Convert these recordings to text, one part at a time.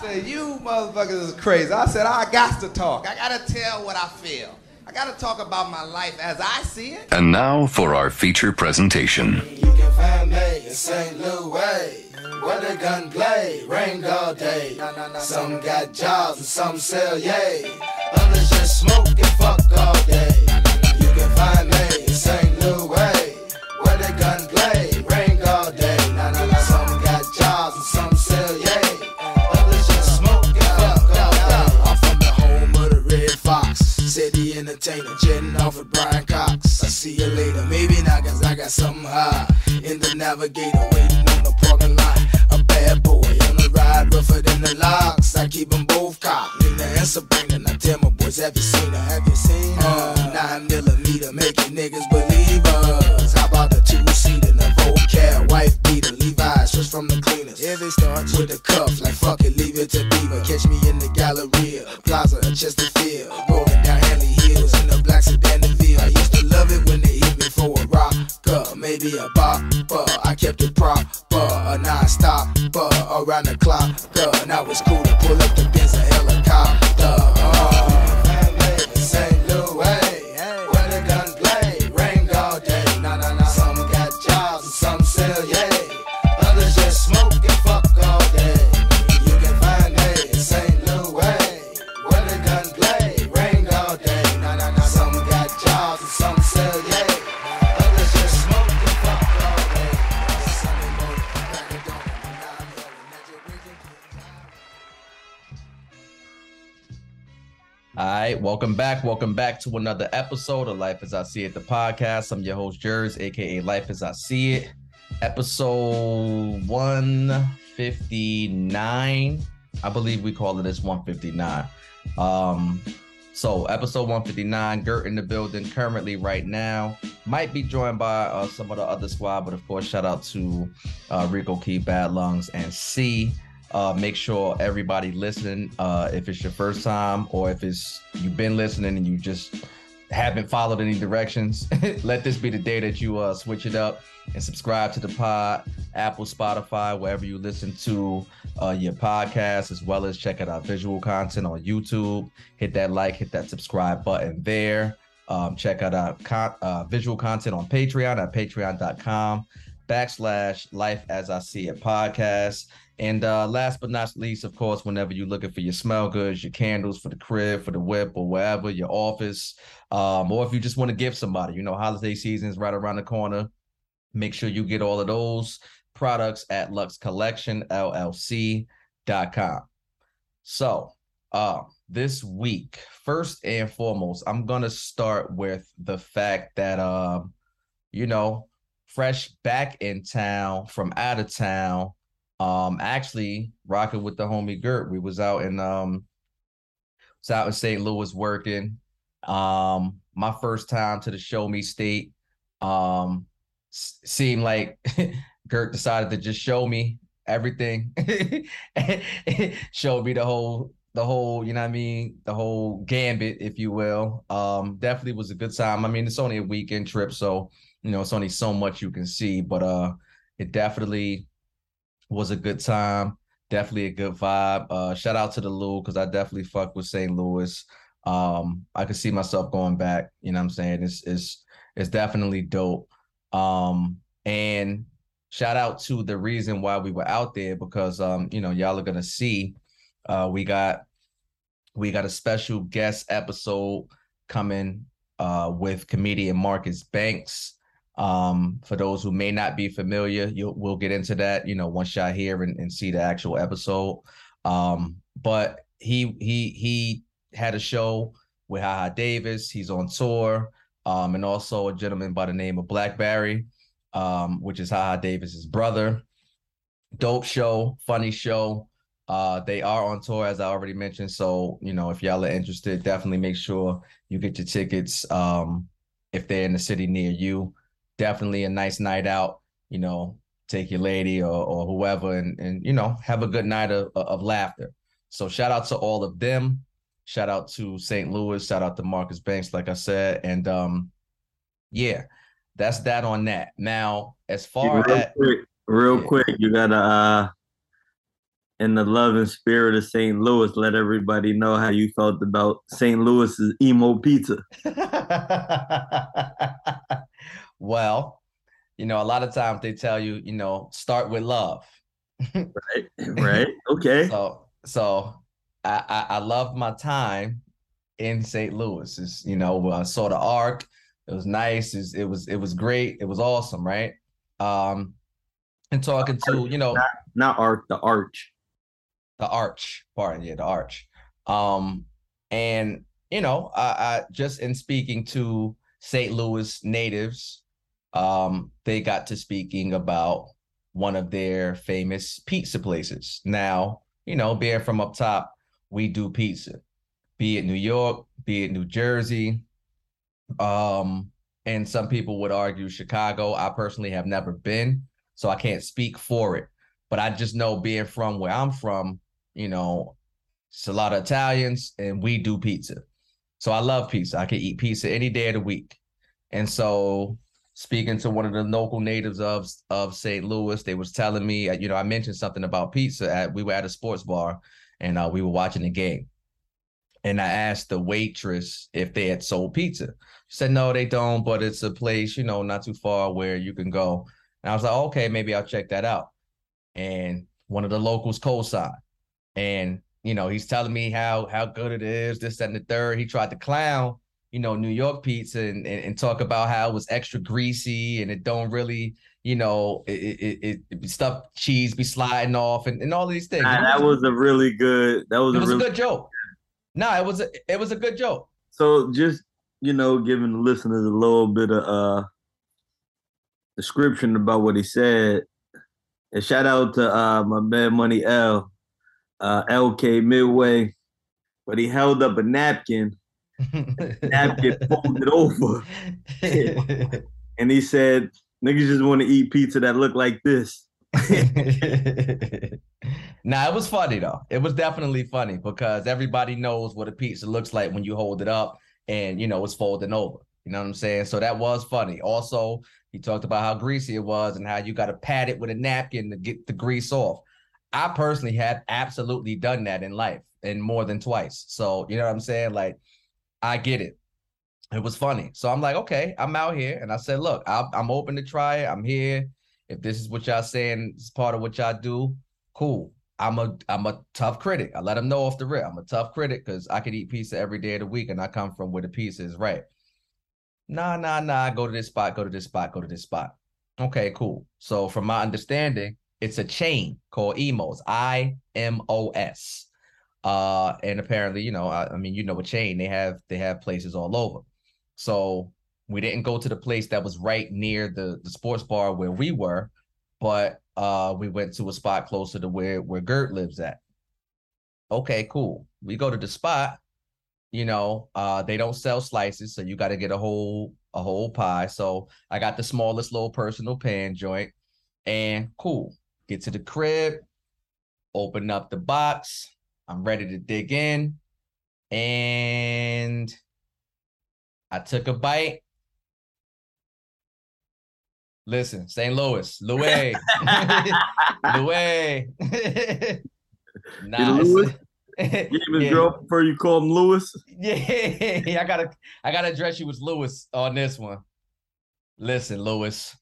said, you motherfuckers is crazy. I said, I got to talk. I got to tell what I feel. I got to talk about my life as I see it. And now for our feature presentation. You can find me in St. Louis. Where the gun play, rain all day. Some got jobs and some sell yay. Others just smoke and fuck all day. Entertainer, jetting off with Bryan Cox. I see you later, maybe not, cause I got something high. In the navigator, waiting on the parking lot. A bad boy on the ride, rougher than the locks. I keep them both cocked. Nina and Sabrina, now tell my boys, have you seen her? Have you seen her? Uh. Nine millimeter, making niggas believers. How about the two seater, the vocab, wife beater, Levi's, just from the cleaners. If it starts with a cuff, like fuck it, leave it to Beaver. Catch me in the Galleria, Plaza, Chesterfield. Maybe a bopper. I kept it proper, a non-stopper around the clock. Girl, Now it's cool to Welcome back to another episode of Life as I See It, the podcast. I'm your host, Jers, aka Life as I See It. Episode 159. I believe we call it this 159. Um, so episode 159, Gert in the building currently right now. Might be joined by uh, some of the other squad, but of course, shout out to uh, Rico Key, Bad Lungs, and C. Uh, make sure everybody listening, uh, if it's your first time or if it's you've been listening and you just haven't followed any directions, let this be the day that you uh, switch it up and subscribe to the pod, Apple, Spotify, wherever you listen to uh, your podcast, as well as check out our visual content on YouTube. Hit that like, hit that subscribe button there. Um, check out our con- uh, visual content on Patreon at patreon.com backslash life as I see it podcast. And uh, last but not least, of course, whenever you're looking for your smell goods, your candles for the crib, for the whip, or wherever, your office, um, or if you just want to give somebody, you know, holiday season is right around the corner. Make sure you get all of those products at Lux Collection luxcollectionllc.com. So, uh, this week, first and foremost, I'm gonna start with the fact that, um, you know, fresh back in town from out of town. Um, actually rocking with the homie Gert. We was out in um was out in St. Louis working. Um, my first time to the show me state. Um s- seemed like Gert decided to just show me everything. Showed me the whole the whole, you know what I mean, the whole gambit, if you will. Um, definitely was a good time. I mean, it's only a weekend trip, so you know, it's only so much you can see, but uh it definitely was a good time. Definitely a good vibe. Uh shout out to the Lou because I definitely fuck with St. Louis. Um, I could see myself going back, you know what I'm saying? It's it's it's definitely dope. Um, and shout out to the reason why we were out there because um, you know, y'all are gonna see uh we got we got a special guest episode coming uh with comedian Marcus Banks. Um, for those who may not be familiar, you'll we'll get into that, you know, once y'all and, and see the actual episode. Um, but he he he had a show with Haha Davis, he's on tour, um, and also a gentleman by the name of Blackberry, um, which is Haha Davis's brother. Dope show, funny show. Uh, they are on tour, as I already mentioned. So, you know, if y'all are interested, definitely make sure you get your tickets. Um, if they're in the city near you, definitely a nice night out. You know, take your lady or, or whoever, and and you know, have a good night of of laughter. So, shout out to all of them. Shout out to St. Louis. Shout out to Marcus Banks, like I said, and um, yeah, that's that on that. Now, as far real as quick, real Yeah. quick, you gotta uh in the love and spirit of St. Louis, let everybody know how you felt about St. Louis's emo pizza. well, you know, a lot of times they tell you, you know, start with love. right. Right. Okay. So, so I, I, I love my time in St. Louis. Is you know, I saw the arc. It was nice. It, it was it was great. It was awesome, right? Um, and talking to you know, not, not arc, the arch the arch Pardon, yeah the arch um and you know I, I just in speaking to st louis natives um they got to speaking about one of their famous pizza places now you know being from up top we do pizza be it new york be it new jersey um and some people would argue chicago i personally have never been so i can't speak for it but i just know being from where i'm from you know, it's a lot of Italians and we do pizza. So I love pizza. I can eat pizza any day of the week. And so speaking to one of the local natives of of St. Louis, they was telling me, uh, you know, I mentioned something about pizza at we were at a sports bar and uh, we were watching the game. And I asked the waitress if they had sold pizza. She said, no, they don't, but it's a place, you know, not too far where you can go. And I was like, okay, maybe I'll check that out. And one of the locals co-signed and you know he's telling me how how good it is this and the third he tried to clown you know new york pizza and, and, and talk about how it was extra greasy and it don't really you know it it, it, it stuff cheese be sliding off and, and all these things. Nah, that was a really good that was, it a, was really, a good joke. No nah, it was a it was a good joke. So just you know giving the listeners a little bit of uh description about what he said. And shout out to uh my bad money l uh, LK Midway, but he held up a napkin, napkin folded over, and he said, "Niggas just want to eat pizza that look like this." nah, it was funny though. It was definitely funny because everybody knows what a pizza looks like when you hold it up and you know it's folding over. You know what I'm saying? So that was funny. Also, he talked about how greasy it was and how you got to pat it with a napkin to get the grease off. I personally have absolutely done that in life and more than twice. So, you know what I'm saying? Like, I get it. It was funny. So I'm like, okay, I'm out here. And I said, look, i am open to try it. I'm here. If this is what y'all saying is part of what y'all do, cool. I'm a I'm a tough critic. I let them know off the rip. I'm a tough critic because I could eat pizza every day of the week and I come from where the pizza is right. Nah, nah, nah. Go to this spot, go to this spot, go to this spot. Okay, cool. So from my understanding, it's a chain called Imo's, I M O S. Uh, and apparently, you know, I, I mean, you know, a chain they have they have places all over. So we didn't go to the place that was right near the the sports bar where we were, but uh, we went to a spot closer to where where Gert lives at. Okay, cool. We go to the spot. You know, uh, they don't sell slices, so you got to get a whole a whole pie. So I got the smallest little personal pan joint, and cool. Get to the crib, open up the box. I'm ready to dig in. And I took a bite. Listen, St. Louis, Louis, Louis. nah, Louis? Give his yeah. girl before you call him Lewis. Yeah, I gotta, I gotta address you as Lewis on this one. Listen, Lewis,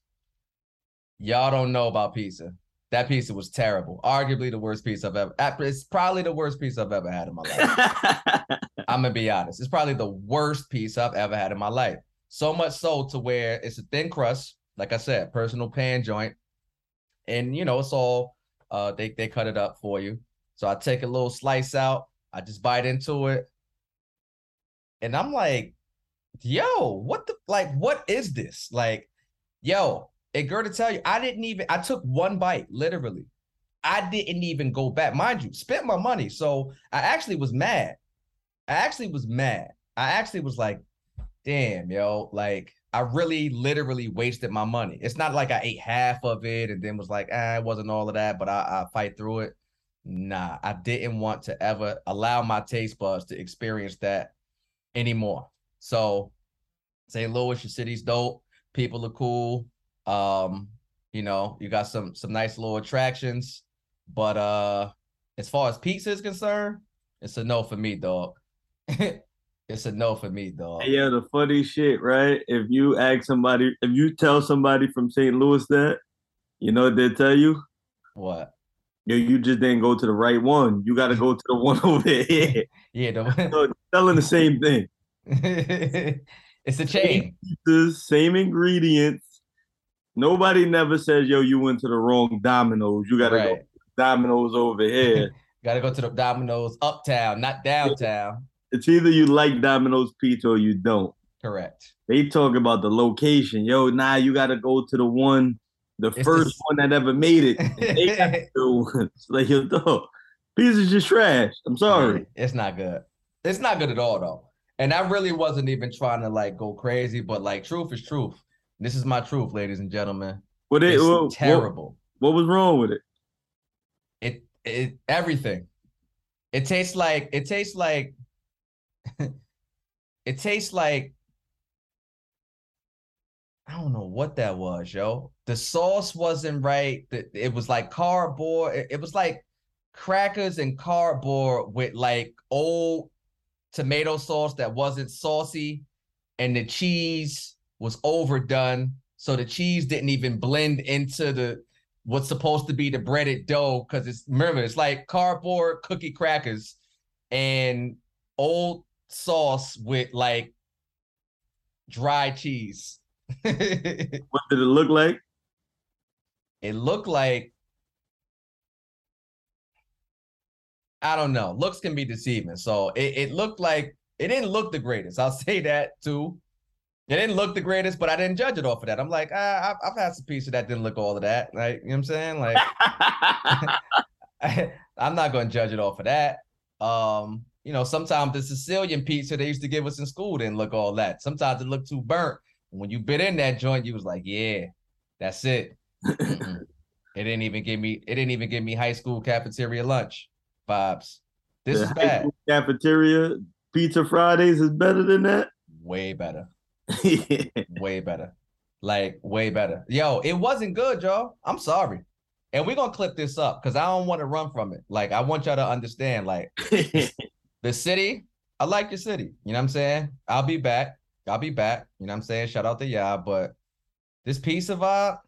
y'all don't know about pizza. That pizza was terrible. Arguably the worst piece I've ever. It's probably the worst piece I've ever had in my life. I'm gonna be honest. It's probably the worst piece I've ever had in my life. So much so to where it's a thin crust, like I said, personal pan joint, and you know it's all. Uh, they they cut it up for you. So I take a little slice out. I just bite into it, and I'm like, "Yo, what the like? What is this? Like, yo, and girl, to tell you, I didn't even. I took one bite, literally. I didn't even go back, mind you. Spent my money, so I actually was mad. I actually was mad. I actually was like, "Damn, yo!" Like I really, literally wasted my money. It's not like I ate half of it and then was like, "Ah, it wasn't all of that," but I, I fight through it. Nah, I didn't want to ever allow my taste buds to experience that anymore. So, St. Louis, your city's dope. People are cool. Um, you know, you got some some nice little attractions, but uh as far as pizza is concerned, it's a no for me, dog. it's a no for me, dog. Yeah, the funny shit, right? If you ask somebody, if you tell somebody from St. Louis that, you know what they tell you? What? Yo, you just didn't go to the right one. You got to go to the one over here. Yeah, the, so, telling the same thing. it's a chain. The same ingredients. Nobody never says, "Yo, you went to the wrong Domino's. You got to right. go Domino's over here." got to go to the Domino's uptown, not downtown. It's either you like Domino's pizza or you don't. Correct. They talk about the location. Yo, nah, you got to go to the one the it's first the... one that ever made it. They got to like yo, dog, pizza's just trash. I'm sorry. It's not good. It's not good at all though. And I really wasn't even trying to like go crazy, but like truth is truth. This is my truth, ladies and gentlemen. What it, what, terrible. What, what was wrong with it? It it everything. It tastes like it tastes like it tastes like I don't know what that was, yo. The sauce wasn't right. It was like cardboard. It was like crackers and cardboard with like old tomato sauce that wasn't saucy, and the cheese was overdone. So the cheese didn't even blend into the what's supposed to be the breaded dough because it's remember it's like cardboard cookie crackers and old sauce with like dry cheese what did it look like? It looked like I don't know. Looks can be deceiving. So it, it looked like it didn't look the greatest. I'll say that too. It didn't look the greatest, but I didn't judge it off of that. I'm like, ah, I've, I've had some pizza that didn't look all of that. Like, you know what I'm saying? Like, I, I'm not going to judge it off of that. Um, you know, sometimes the Sicilian pizza they used to give us in school didn't look all that. Sometimes it looked too burnt when you bit in that joint, you was like, yeah, that's it. it didn't even give me it didn't even give me high school cafeteria lunch vibes. This the is bad. Cafeteria pizza Fridays is better than that. Way better. Way better. Like way better. Yo, it wasn't good, y'all. I'm sorry. And we're gonna clip this up because I don't want to run from it. Like, I want y'all to understand, like the city, I like your city. You know what I'm saying? I'll be back. I'll be back. You know what I'm saying? Shout out to y'all. But this piece of vibe,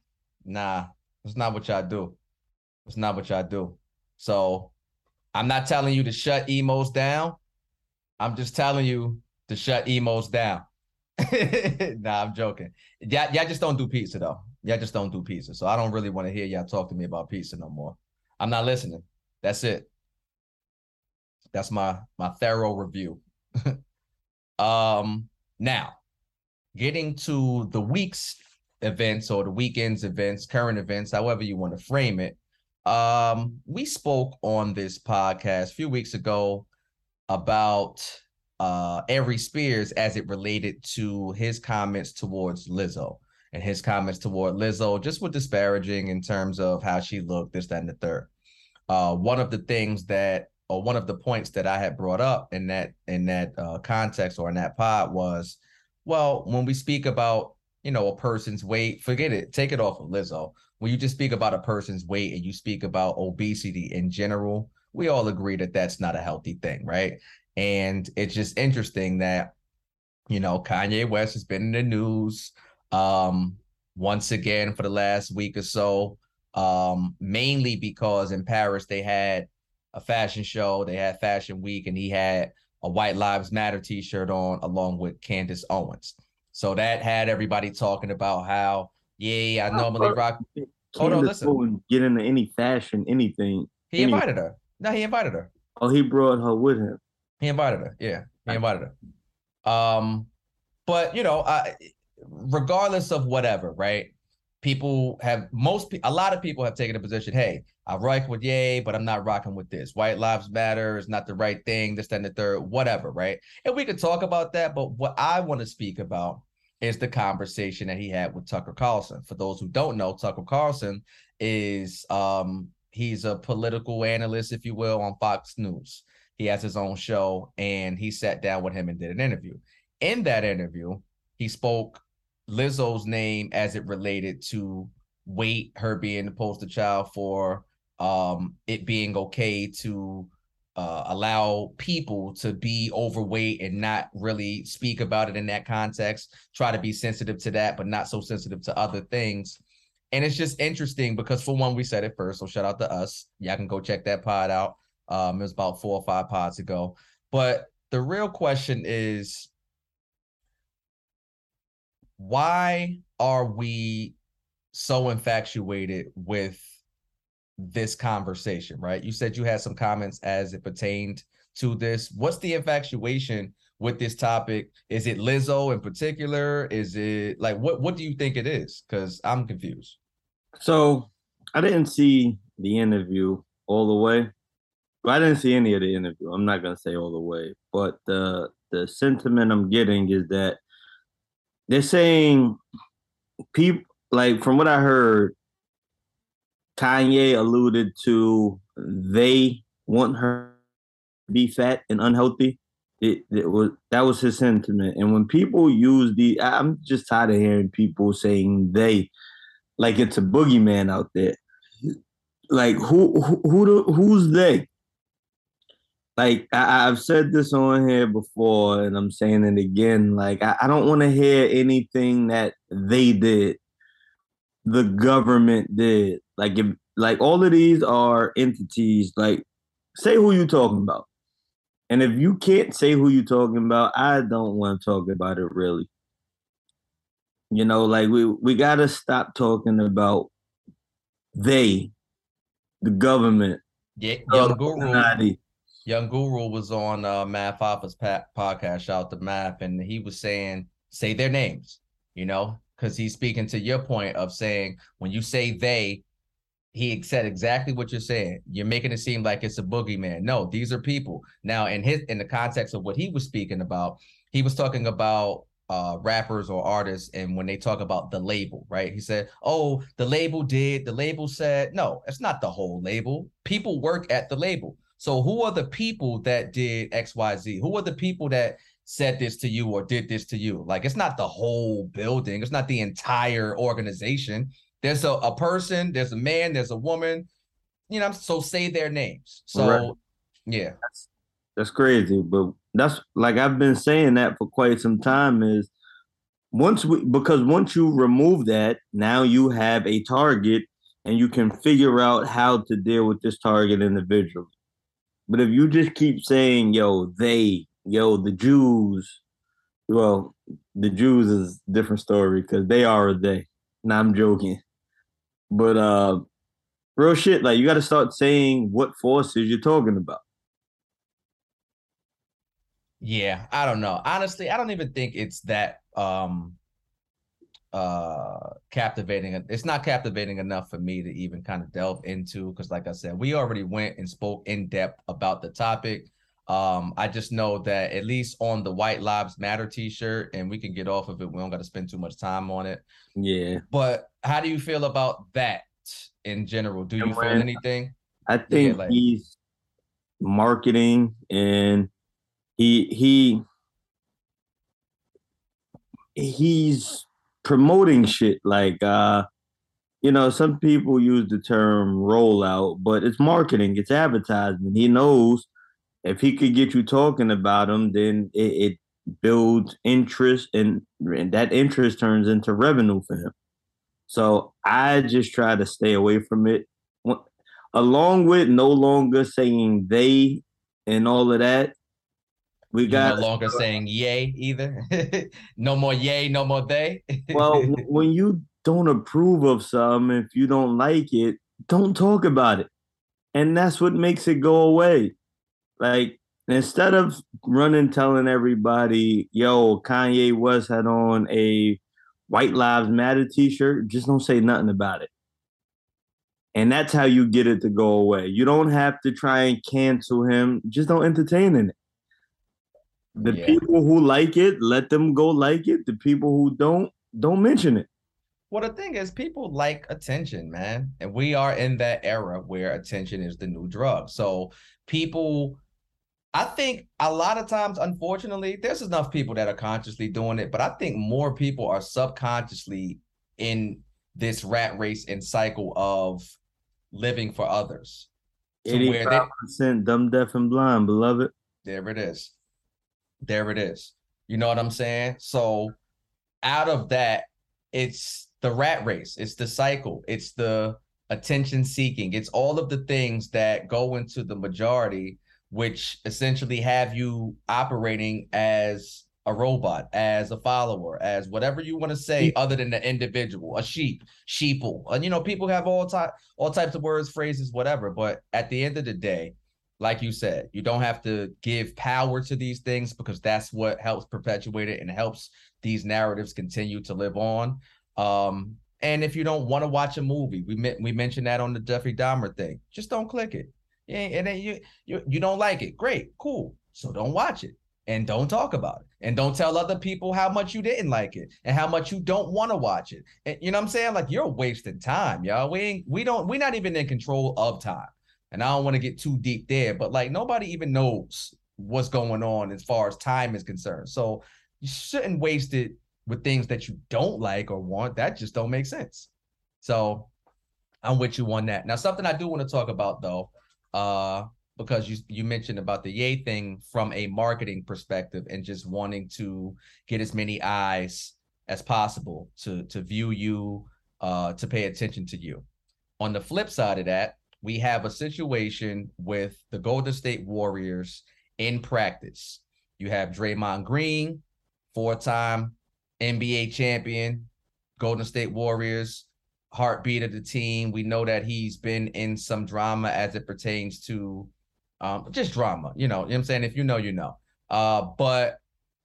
nah, it's not what y'all do. It's not what y'all do. So I'm not telling you to shut Imo's down. I'm just telling you to shut Imo's down. nah, I'm joking. Y'all, y'all just don't do pizza though. Y'all just don't do pizza. So I don't really want to hear y'all talk to me about pizza no more. I'm not listening. That's it. That's my my thorough review. um now, getting to the week's events or the weekend's events, current events, however you want to frame it. Um, we spoke on this podcast a few weeks ago about uh Aries Spears as it related to his comments towards Lizzo and his comments toward Lizzo just were disparaging in terms of how she looked, this, that, and the third. Uh, one of the things that or one of the points that I had brought up in that in that uh, context or in that pod was, well, when we speak about you know a person's weight, forget it, take it off of Lizzo. When you just speak about a person's weight and you speak about obesity in general, we all agree that that's not a healthy thing, right? And it's just interesting that you know Kanye West has been in the news um, once again for the last week or so, um, mainly because in Paris they had a fashion show. They had Fashion Week, and he had a White Lives Matter T-shirt on along with Candace Owens. So that had everybody talking about how, yeah, I normally rock. Hold on, listen. Get into any fashion, anything. He any... invited her. No, he invited her. Oh, he brought her with him. He invited her. Yeah, he invited her. Um, but you know, I, regardless of whatever, right? People have most, a lot of people have taken a position. Hey, I rock with Ye, but I'm not rocking with this. White Lives Matter is not the right thing, this, that, and the third, whatever, right? And we could talk about that, but what I want to speak about is the conversation that he had with Tucker Carlson. For those who don't know, Tucker Carlson is um he's a political analyst, if you will, on Fox News. He has his own show, and he sat down with him and did an interview. In that interview, he spoke Lizzo's name as it related to weight, her being the poster child for um, it being okay to uh, allow people to be overweight and not really speak about it in that context. Try to be sensitive to that, but not so sensitive to other things. And it's just interesting because for one, we said it first. So shout out to us. Y'all can go check that pod out. Um, it was about four or five pods ago. But the real question is why are we so infatuated with this conversation, right? You said you had some comments as it pertained to this. What's the infatuation with this topic? Is it Lizzo in particular? Is it like what what do you think it is? Because I'm confused. So I didn't see the interview all the way. I didn't see any of the interview. I'm not gonna say all the way, but the the sentiment I'm getting is that they're saying people like from what I heard, Kanye alluded to they want her to be fat and unhealthy. It, it was that was his sentiment. And when people use the I'm just tired of hearing people saying they like it's a boogeyman out there. Like who who, who who's they? Like I, have said this on here before, and I'm saying it again. Like I, I don't want to hear anything that they did, the government did. Like if like all of these are entities. Like say who you talking about, and if you can't say who you talking about, I don't want to talk about it really. You know, like we we gotta stop talking about they, the government. Yeah, young guru. Young Guru was on uh, Math Hoffa's pa- podcast. Shout out to Math, and he was saying, "Say their names," you know, because he's speaking to your point of saying when you say they, he said exactly what you're saying. You're making it seem like it's a boogeyman. No, these are people. Now, in his in the context of what he was speaking about, he was talking about uh, rappers or artists and when they talk about the label, right? He said, "Oh, the label did, the label said." No, it's not the whole label. People work at the label. So who are the people that did XYZ? Who are the people that said this to you or did this to you? Like it's not the whole building, it's not the entire organization. There's a, a person, there's a man, there's a woman, you know, so say their names. So right. yeah. That's, that's crazy, but that's like I've been saying that for quite some time is once we because once you remove that, now you have a target and you can figure out how to deal with this target individually. But if you just keep saying, yo, they, yo, the Jews, well, the Jews is different story because they are a they. Now I'm joking. But uh real shit, like you gotta start saying what forces you're talking about. Yeah, I don't know. Honestly, I don't even think it's that um uh captivating it's not captivating enough for me to even kind of delve into because like i said we already went and spoke in depth about the topic. Um i just know that at least on the white lives matter t-shirt and we can get off of it we don't got to spend too much time on it. Yeah. But how do you feel about that in general? Do you feel anything? I think yeah, like, he's marketing and he he he's promoting shit like uh you know some people use the term rollout but it's marketing it's advertisement he knows if he could get you talking about him then it, it builds interest and, and that interest turns into revenue for him. So i just try to stay away from it. Along with no longer saying they and all of that we got no longer saying yay either. no more yay, no more they. well, when you don't approve of something, if you don't like it, don't talk about it. And that's what makes it go away. Like instead of running telling everybody, yo, Kanye West had on a White Lives Matter t-shirt, just don't say nothing about it. And that's how you get it to go away. You don't have to try and cancel him. Just don't entertain in it. The yeah. people who like it, let them go like it. The people who don't, don't mention it. Well, the thing is, people like attention, man. And we are in that era where attention is the new drug. So people, I think a lot of times, unfortunately, there's enough people that are consciously doing it, but I think more people are subconsciously in this rat race and cycle of living for others. To where they, dumb, deaf, and blind, beloved. there it is. There it is. You know what I'm saying? So out of that, it's the rat race, it's the cycle, it's the attention seeking, it's all of the things that go into the majority, which essentially have you operating as a robot, as a follower, as whatever you want to say, other than the individual, a sheep, sheeple. And you know, people have all type all types of words, phrases, whatever. But at the end of the day, like you said, you don't have to give power to these things because that's what helps perpetuate it and helps these narratives continue to live on. Um, and if you don't want to watch a movie, we we mentioned that on the Jeffrey Dahmer thing. Just don't click it. Yeah, and then you you you don't like it. Great, cool. So don't watch it and don't talk about it and don't tell other people how much you didn't like it and how much you don't want to watch it. And you know what I'm saying? Like you're wasting time, y'all. We ain't we don't we're not even in control of time. And I don't want to get too deep there, but like nobody even knows what's going on as far as time is concerned. So you shouldn't waste it with things that you don't like or want. That just don't make sense. So I'm with you on that. Now, something I do want to talk about though, uh, because you you mentioned about the Yay thing from a marketing perspective and just wanting to get as many eyes as possible to to view you, uh, to pay attention to you. On the flip side of that, we have a situation with the Golden State Warriors in practice. You have Draymond Green, four-time NBA champion, Golden State Warriors, heartbeat of the team. We know that he's been in some drama as it pertains to um, just drama. You know, you know I'm saying? If you know, you know. Uh, but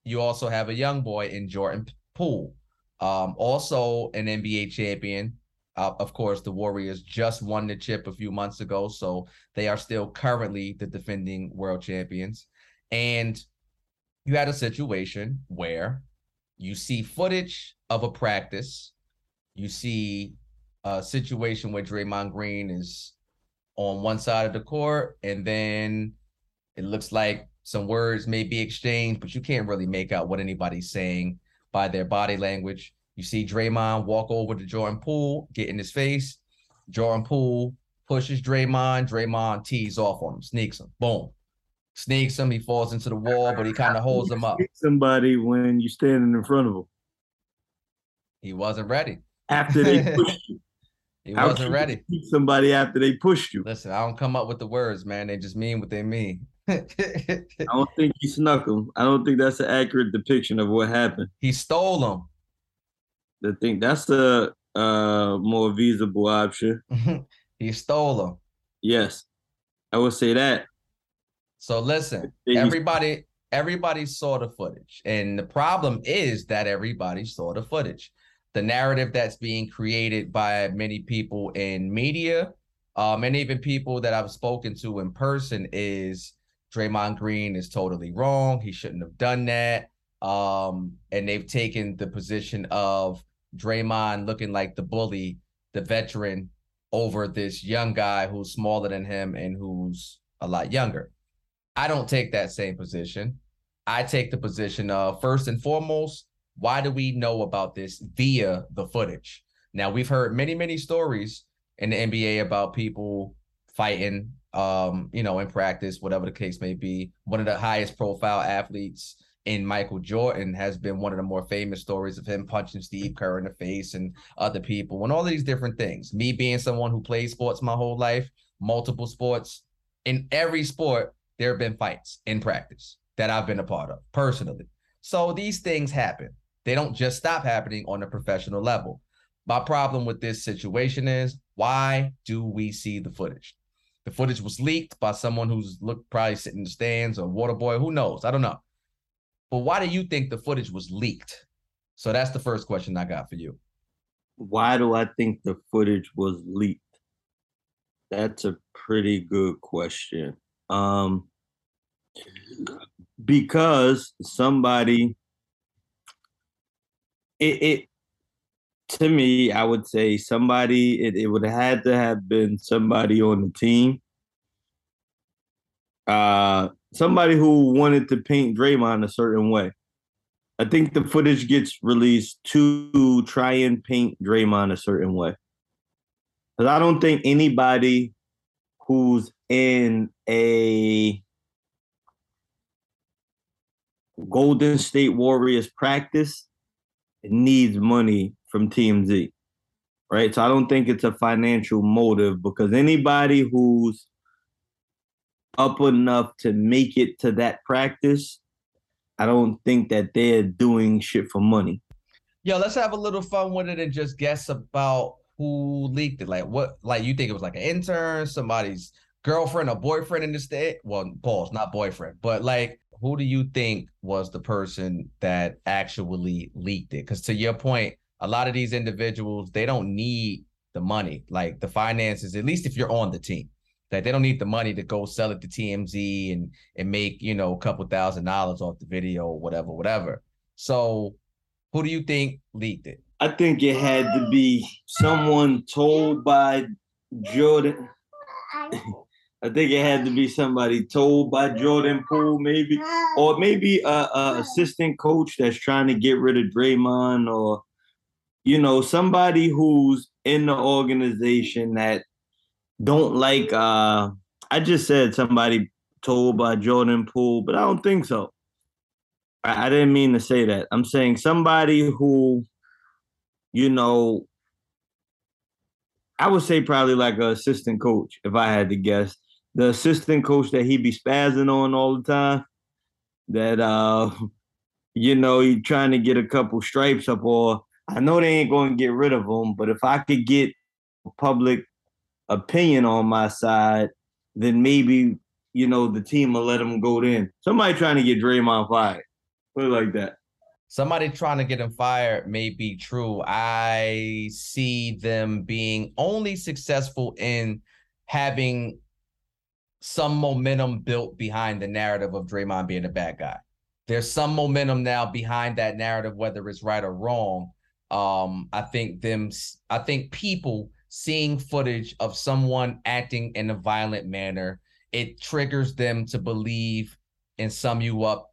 you also have a young boy in Jordan Poole, um, also an NBA champion. Uh, of course, the Warriors just won the chip a few months ago, so they are still currently the defending world champions. And you had a situation where you see footage of a practice, you see a situation where Draymond Green is on one side of the court, and then it looks like some words may be exchanged, but you can't really make out what anybody's saying by their body language. You see Draymond walk over to Jordan Poole, get in his face. Jordan Poole pushes Draymond. Draymond tees off on him, sneaks him. Boom. Sneaks him. He falls into the wall, but he kind of holds him up. Somebody when you're standing in front of him. He wasn't ready. after they pushed you. He How wasn't ready. somebody after they pushed you. Listen, I don't come up with the words, man. They just mean what they mean. I don't think he snuck him. I don't think that's an accurate depiction of what happened. he stole I think that's the uh more visible option. he stole them. Yes, I would say that. So listen, everybody, everybody saw the footage, and the problem is that everybody saw the footage. The narrative that's being created by many people in media, um, and even people that I've spoken to in person is Draymond Green is totally wrong. He shouldn't have done that. Um, and they've taken the position of Draymond looking like the bully, the veteran, over this young guy who's smaller than him and who's a lot younger. I don't take that same position. I take the position of first and foremost, why do we know about this via the footage? Now we've heard many, many stories in the NBA about people fighting, um, you know, in practice, whatever the case may be. One of the highest profile athletes in Michael Jordan has been one of the more famous stories of him punching Steve Kerr in the face and other people and all these different things. Me being someone who played sports my whole life, multiple sports, in every sport, there have been fights in practice that I've been a part of personally. So these things happen. They don't just stop happening on a professional level. My problem with this situation is why do we see the footage? The footage was leaked by someone who's looked probably sitting in the stands or water boy, who knows? I don't know. But why do you think the footage was leaked? So that's the first question I got for you. Why do I think the footage was leaked? That's a pretty good question. Um, because somebody, it, it to me, I would say somebody. It, it would have had to have been somebody on the team. Uh, somebody who wanted to paint Draymond a certain way. I think the footage gets released to try and paint Draymond a certain way. Because I don't think anybody who's in a Golden State Warriors practice needs money from TMZ, right? So I don't think it's a financial motive because anybody who's up enough to make it to that practice, I don't think that they're doing shit for money. Yo, let's have a little fun with it and just guess about who leaked it. Like what like you think it was like an intern, somebody's girlfriend or boyfriend in the state? Well, pause, not boyfriend, but like who do you think was the person that actually leaked it? Because to your point, a lot of these individuals, they don't need the money, like the finances, at least if you're on the team. That they don't need the money to go sell it to TMZ and and make, you know, a couple thousand dollars off the video or whatever, whatever. So who do you think leaked it? I think it had to be someone told by Jordan. I think it had to be somebody told by Jordan Poole, maybe, or maybe a, a, assistant coach that's trying to get rid of Draymond, or you know somebody who's in the organization that don't like. uh I just said somebody told by Jordan Poole, but I don't think so. I, I didn't mean to say that. I'm saying somebody who, you know, I would say probably like an assistant coach, if I had to guess. The assistant coach that he be spazzing on all the time, that uh, you know, he trying to get a couple stripes up, or I know they ain't to get rid of him, but if I could get public opinion on my side, then maybe you know the team will let him go Then Somebody trying to get Draymond fired, put it like that somebody trying to get him fired may be true. I see them being only successful in having some momentum built behind the narrative of Draymond being a bad guy. There's some momentum now behind that narrative, whether it's right or wrong. Um, I think them, I think people seeing footage of someone acting in a violent manner, it triggers them to believe and sum you up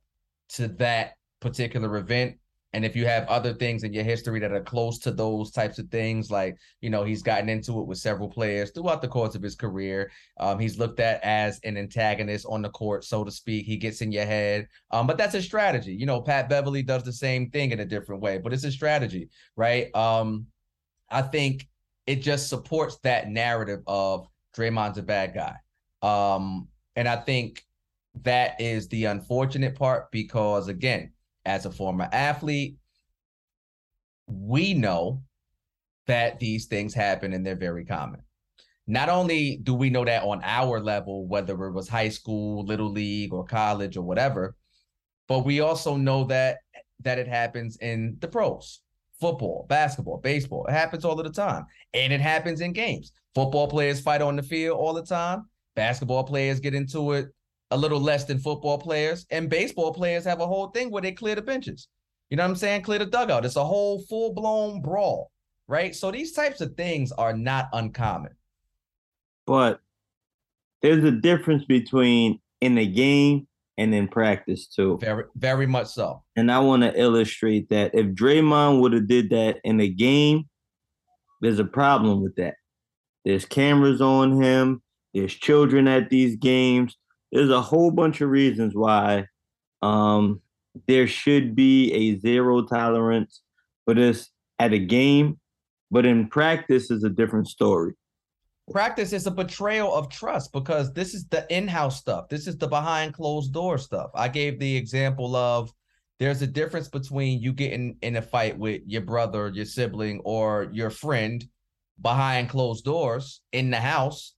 to that particular event. And if you have other things in your history that are close to those types of things like you know he's gotten into it with several players throughout the course of his career. Um, he's looked at as an antagonist on the court so to speak. He gets in your head. Um, but that's a strategy. You know pat Beverley does the same thing in a different way but it's a strategy right? Um, i think it just supports that narrative of Draymond's a bad guy um, and i think that is the unfortunate part because again as a former athlete, we know that these things happen and they're very common. Not only do we know that on our level, whether it was high school, little league, or college, or whatever, but we also know that that it happens in the pros, football, basketball, baseball. It happens all of the time, and it happens in games. Football players fight on the field all the time. Basketball players get into it a little less than football players, and baseball players have a whole thing where they clear the benches. You know what I'm saying? Clear the dugout. It's a whole full blown brawl, right? So these types of things are not uncommon. But there's a difference between in the game and in practice too. Very, very much so. And I want to illustrate that if Draymond would have did that in a game, there's a problem with that. There's cameras on him. There's children at these games there's a whole bunch of reasons why um, there should be a zero tolerance for this at a game, but in practice is a different story. Practice is a betrayal of trust because this is the in-house stuff. This is the behind closed door stuff. I gave the example of there's a difference between you getting in a fight with your brother, your sibling, or your friend behind closed doors in the house,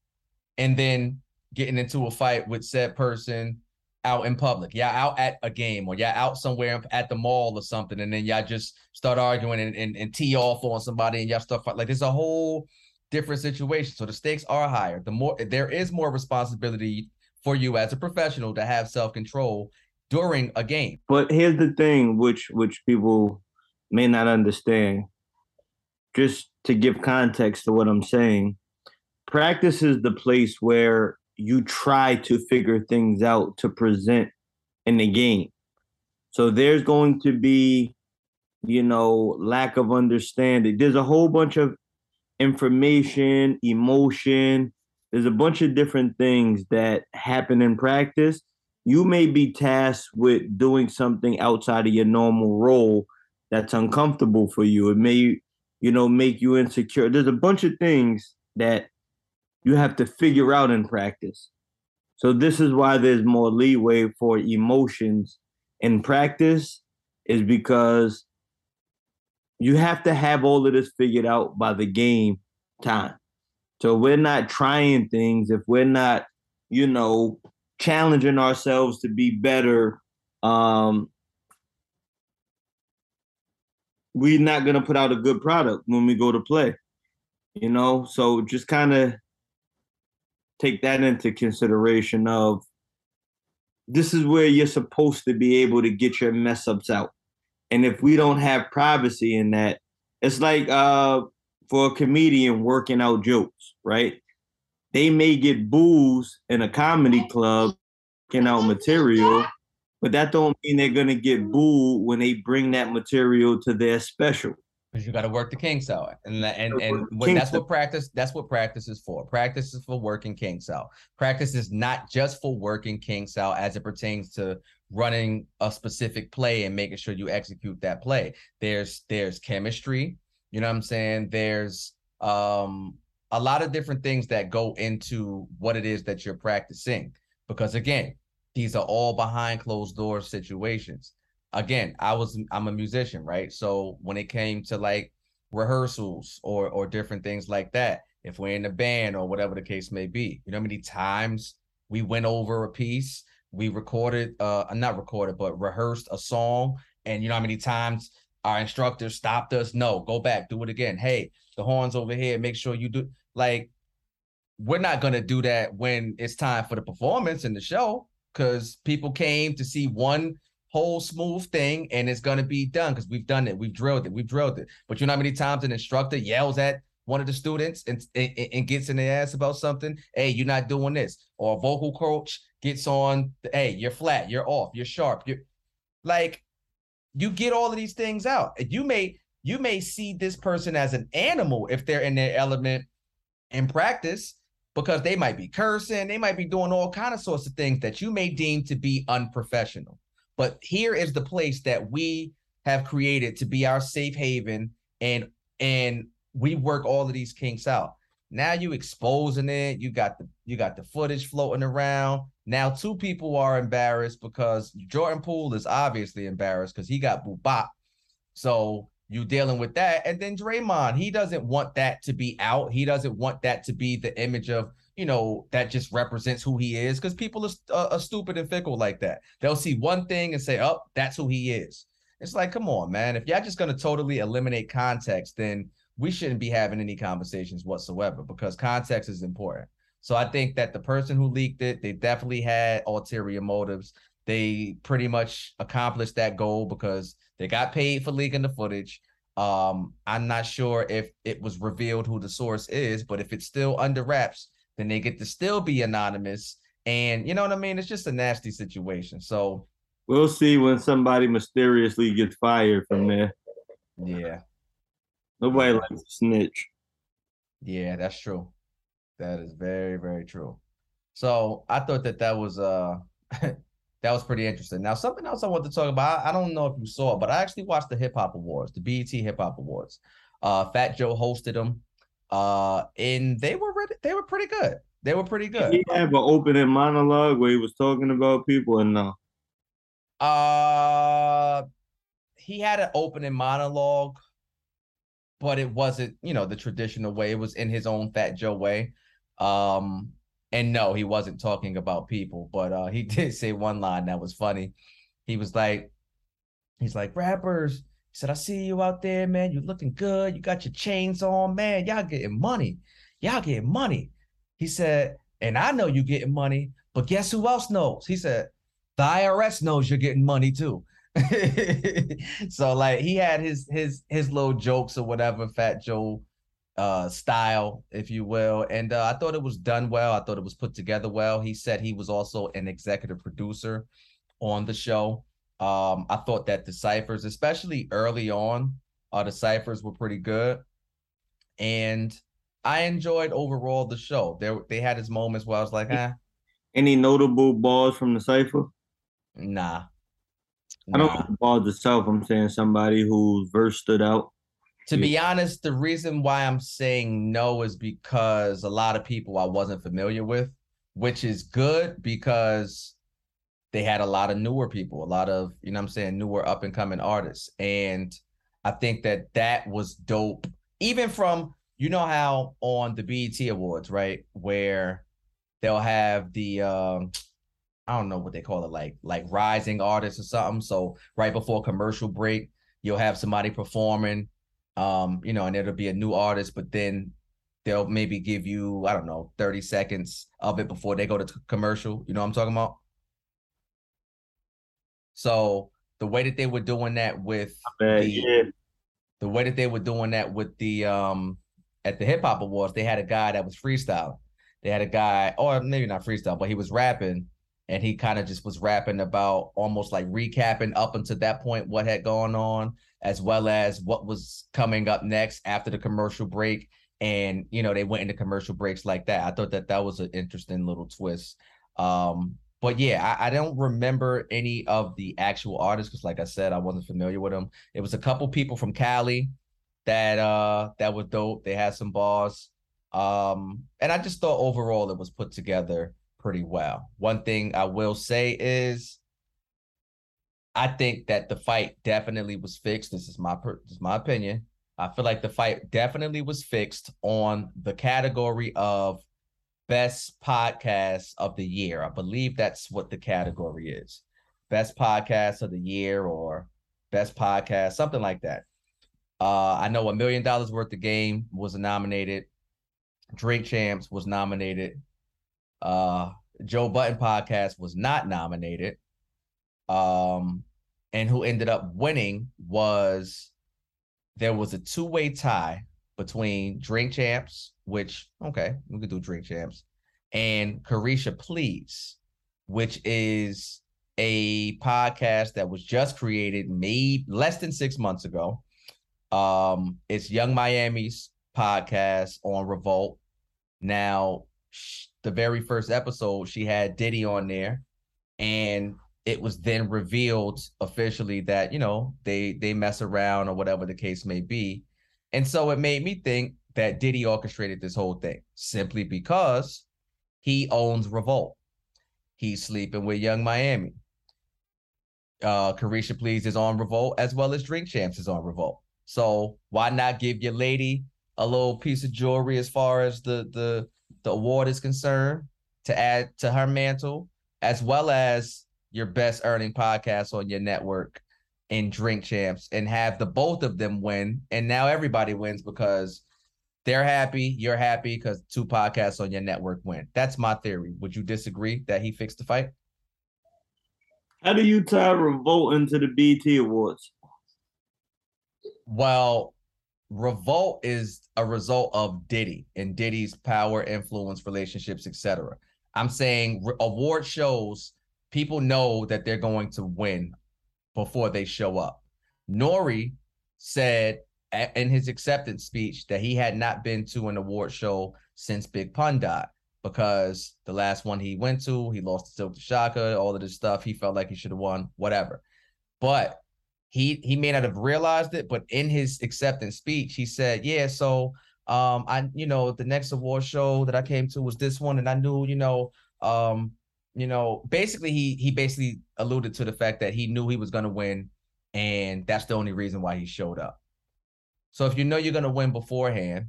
and then getting into a fight with said person out in public. Yeah, out at a game or yeah, out somewhere at the mall or something, and then y'all just start arguing and, and, and tee off on somebody and y'all start. Like there's a whole different situation. So the stakes are higher. The more there is more responsibility for you as a professional to have self-control during a game. But here's the thing which which people may not understand. Just to give context to what I'm saying, practice is the place where you try to figure things out to present in the game. So there's going to be, you know, lack of understanding. There's a whole bunch of information, emotion. There's a bunch of different things that happen in practice. You may be tasked with doing something outside of your normal role that's uncomfortable for you. It may, you know, make you insecure. There's a bunch of things that you have to figure out in practice. So this is why there's more leeway for emotions in practice is because you have to have all of this figured out by the game time. So we're not trying things if we're not, you know, challenging ourselves to be better. Um, we're not gonna put out a good product when we go to play. You know, so just kind of take that into consideration of this is where you're supposed to be able to get your mess ups out. And if we don't have privacy in that, it's like uh for a comedian working out jokes, right? They may get booze in a comedy club, working out material, but that don't mean they're gonna get booed when they bring that material to their special because you got to work the kinks out, and and and when, that's what practice. That's what practice is for. Practice is for working kinks out. Practice is not just for working kinks out as it pertains to running a specific play and making sure you execute that play. There's there's chemistry. You know what I'm saying? There's um a lot of different things that go into what it is that you're practicing. Because again, these are all behind closed doors situations again, I was I'm a musician, right? So when it came to like rehearsals or or different things like that, if we're in a band or whatever the case may be, you know how many times we went over a piece, we recorded uh not recorded, but rehearsed a song, and you know how many times our instructor stopped us, no, go back, do it again. Hey, the horns over here, make sure you do like we're not gonna do that when it's time for the performance and the show because people came to see one whole smooth thing and it's going to be done because we've done it. We've drilled it. We've drilled it. But you know how many times an instructor yells at one of the students and, and, and gets in their ass about something? Hey, you're not doing this. Or a vocal coach gets on, hey, you're flat, you're off, you're sharp. You're like, you get all of these things out. You may you may see this person as an animal if they're in their element in practice because they might be cursing, they might be doing all kind of sorts of things that you may deem to be unprofessional. But here is the place that we have created to be our safe haven and and we work all of these kinks out. Now you exposing it, you got the you got the footage floating around. Now two people are embarrassed because Jordan Poole is obviously embarrassed because he got bop. So you dealing with that. And then Draymond, he doesn't want that to be out. He doesn't want that to be the image of you know, that just represents who he is because people are, uh, are stupid and fickle like that. They'll see one thing and say, oh, that's who he is. It's like, come on, man. If y'all just to totally eliminate context, then we shouldn't be having any conversations whatsoever because context is important. So I think that the person who leaked it, they definitely had ulterior motives. They pretty much accomplished that goal because they got paid for leaking the footage. Um, I'm not sure if it was revealed who the source is, but if it's still under wraps, then they get to still be anonymous. And you know what I mean? It's just a nasty situation. So we'll see when somebody mysteriously gets fired from there. Yeah. Nobody likes a snitch. Yeah, that's true. That is very, very true. So I thought that that was uh that was pretty interesting. Now something else I want to talk about. I don't know if you saw it, but I actually watched the Hip Hop Awards, the BET Hip Hop Awards. Uh, Fat Joe hosted them. Uh, and they were really, they were pretty good. They were pretty good. Did he have an opening monologue where he was talking about people and no? Uh, he had an opening monologue, but it wasn't, you know, the traditional way. It was in his own Fat Joe way. Um, and no, he wasn't talking about people, but uh, he did say one line that was funny. He was like, he's like, rappers he said, I see you out there, man. You looking good. You got your chains on, man. Y'all getting money. Y'all getting money. He said, and I know you getting money, but guess who else knows? He said, the IRS knows you're getting money too. so like he had his his his little jokes or whatever, Fat Joe uh style, if you will. And uh, I thought it was done well. I thought it was put together well. He said he was also an executive producer on the show. Um, I thought that the ciphers, especially early on, uh, the ciphers were pretty good. and I enjoyed overall the show. There they had its moments where I was like, ah, Any notable balls from the cipher? nah. I don't Nah. know the balls itself. I'm saying somebody whose verse stood out. To be honest, the reason why I'm saying no is because a lot of people I wasn't familiar with, which is good because they had a lot of newer people, a lot of, you know what I'm saying, newer up and coming artists. And I think that that was dope. Even from, you know how on the BET Awards, right, where they'll have the um I don't know what they call it, like like rising artists or something. So right before commercial break, you'll have somebody performing um you know and it'll be a new artist but then they'll maybe give you i don't know 30 seconds of it before they go to t- commercial you know what i'm talking about so the way that they were doing that with Bad, the, yeah. the way that they were doing that with the um at the hip hop awards they had a guy that was freestyle they had a guy or maybe not freestyle but he was rapping and he kind of just was rapping about almost like recapping up until that point what had gone on as well as what was coming up next after the commercial break. And you know they went into commercial breaks like that. I thought that that was an interesting little twist. Um but yeah i, I don't remember any of the actual artists because like i said i wasn't familiar with them it was a couple people from cali that uh that were dope they had some bars um and i just thought overall it was put together pretty well one thing i will say is I think that the fight definitely was fixed. This is my this is my opinion. I feel like the fight definitely was fixed on the category of best podcast of the year. I believe that's what the category is. Best podcast of the year or best podcast, something like that. Uh, I know a million Dollaz worth of game was nominated. Drink Champs was nominated. Uh, Joe Budden podcast was not nominated um and who ended up winning was there was a two-way tie between drink champs which okay we could do drink champs and caresha please which is a podcast that was just created maybe less than six months ago. Um it's yung miami's podcast on revolt. Now sh- the very first episode she had diddy on there and it was then revealed officially that you know they they mess around or whatever the case may be and so it made me think that diddy orchestrated this whole thing simply because he owns revolt. He's sleeping with yung miami. Uh caresha please is on revolt as well as drink champs is on revolt. So why not give your lady a little piece of jewelry as far as the the the award is concerned to add to her mantle as well as your best earning podcast on your network in Drink Champs and have the both of them win. And now everybody wins because they're happy, you're happy because two podcasts on your network win. That's my theory. Would you disagree that he fixed the fight? How do you tie Revolt into the BET Awards? Well, Revolt is a result of Diddy and Diddy's power, influence, relationships, etc. I'm saying re- award shows people know that they're going to win before they show up. Nore said in his acceptance speech that he had not been to an award show since Big Pun died because the last one he went to, he lost to Silk Shaka, all of this stuff. He felt like he should have won, whatever. But he he may not have realized it, but in his acceptance speech, he said, "Yeah, so um, I you know the next award show that I came to was this one, and I knew you know um, you know basically he he basically alluded to the fact that he knew he was going to win, and that's the only reason why he showed up. So if you know you're going to win beforehand,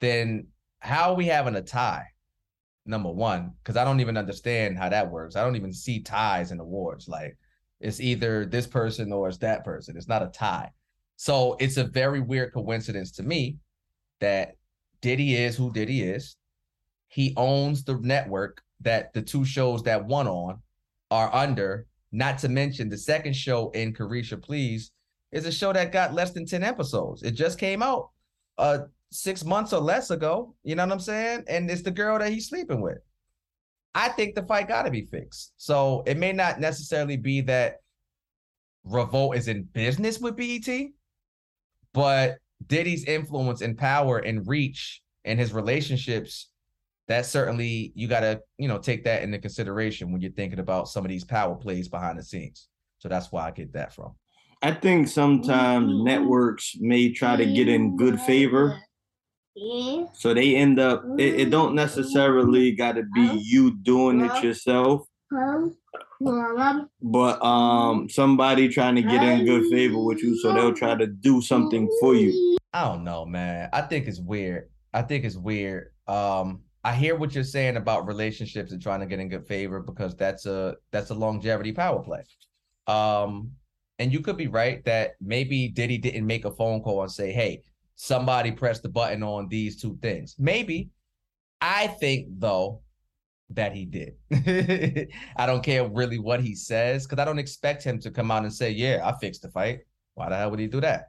then how are we having a tie? Number one, because I don't even understand how that works. I don't even see ties in awards. Like it's either this person or it's that person. It's not a tie. So it's a very weird coincidence to me that Diddy is who Diddy is. He owns the network that the two shows that won on are under. Not to mention the second show in Caresha Please is a show that got less than 10 episodes. It just came out uh six months or less ago. You know what I'm saying? And it's the girl that he's sleeping with. I think the fight got to be fixed. So it may not necessarily be that Revolt is in business with BET, but Diddy's influence and power and reach and his relationships, that certainly you gotta, you know, take that into consideration when you're thinking about some of these power plays behind the scenes. So that's why I get that from. I think sometimes networks may try to get in good favor. So they end up it, it don't necessarily gotta be you doing it yourself. But um somebody trying to get in good favor with you, so they'll try to do something for you. I don't know, man. I think it's weird. I think it's weird. Um, I hear what you're saying about relationships and trying to get in good favor because that's a that's a longevity power play. Um, and you could be right that maybe Diddy didn't make a phone call and say, "Hey, somebody pressed the button on these two things." Maybe. I think though that he did. I don't care really what he says because I don't expect him to come out and say, "Yeah, I fixed the fight." Why the hell would he do that?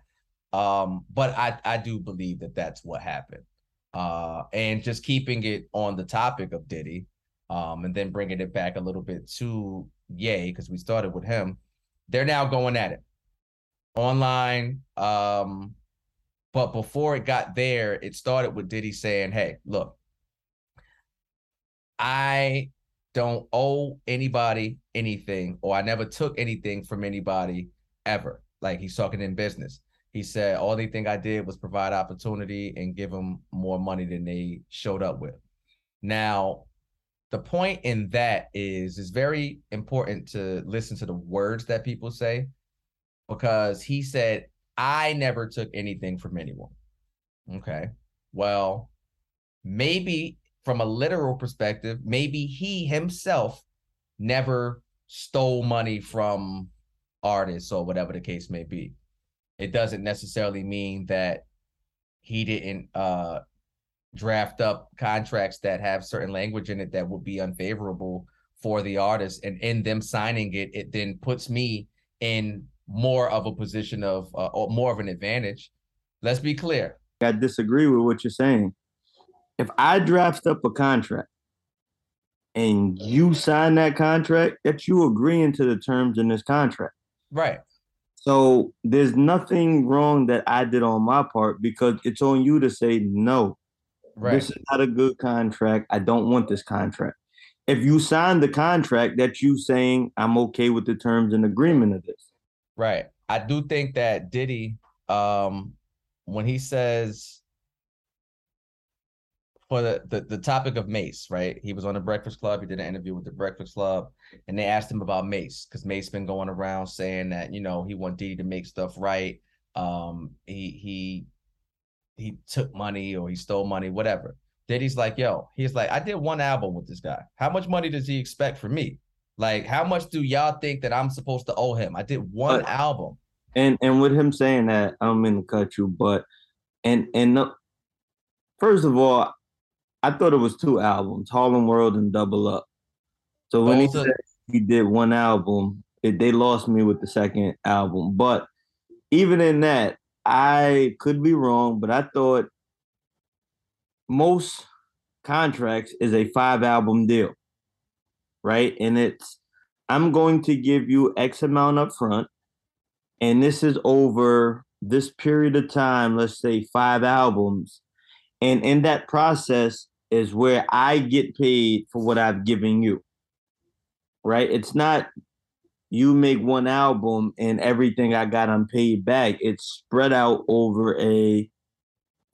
Um, but I I do believe that that's what happened. Uh, and just keeping it on the topic of Diddy, um, and then bringing it back a little bit to Ye because we started with him. They're now going at it online. Um, but before it got there, it started with Diddy saying, "Hey, look, I don't owe anybody anything, or I never took anything from anybody ever. Like he's talking in business. He said, all they think I did was provide opportunity and give them more money than they showed up with. Now, the point in that is it's very important to listen to the words that people say because he said, I never took anything from anyone. Okay. Well, maybe from a literal perspective, maybe he himself never stole money from artists or whatever the case may be. It doesn't necessarily mean that he didn't uh, draft up contracts that have certain language in it that would be unfavorable for the artist. And in them signing it, it then puts me in more of a position of uh, or more of an advantage. Let's be clear. I disagree with what you're saying if I draft up a contract and you sign that contract, that you agreeing to the terms in this contract. Right. So there's nothing wrong that I did on my part because it's on you to say no. Right. This is not a good contract. I don't want this contract. If you sign the contract, that you saying I'm okay with the terms and agreement of this. Right. I do think that Diddy, um, when he says for the, the, the topic of Mase, right? He was on the Breakfast Club. He did an interview with the Breakfast Club, and they asked him about Mase because Mase been going around saying that you know he want Diddy to make stuff right. Um, he he he took money or he stole money, whatever. Diddy's like, yo, he's like, I did one album with this guy. How much money does he expect from me? Like, how much do y'all think that I'm supposed to owe him? I did one but, album. And and with him saying that, I'm gonna cut you, but and and first of all, I thought it was two albums, Harlem World and Double Up. So when he said he did one album, it, they lost me with the second album. But even in that, I could be wrong, but I thought most contracts is a five album deal, right? And it's I'm going to give you X amount up front, and this is over this period of time, let's say five albums, and in that process is where I get paid for what I've given you. Right? It's not you make one album and everything I got I'm paid back. It's spread out over a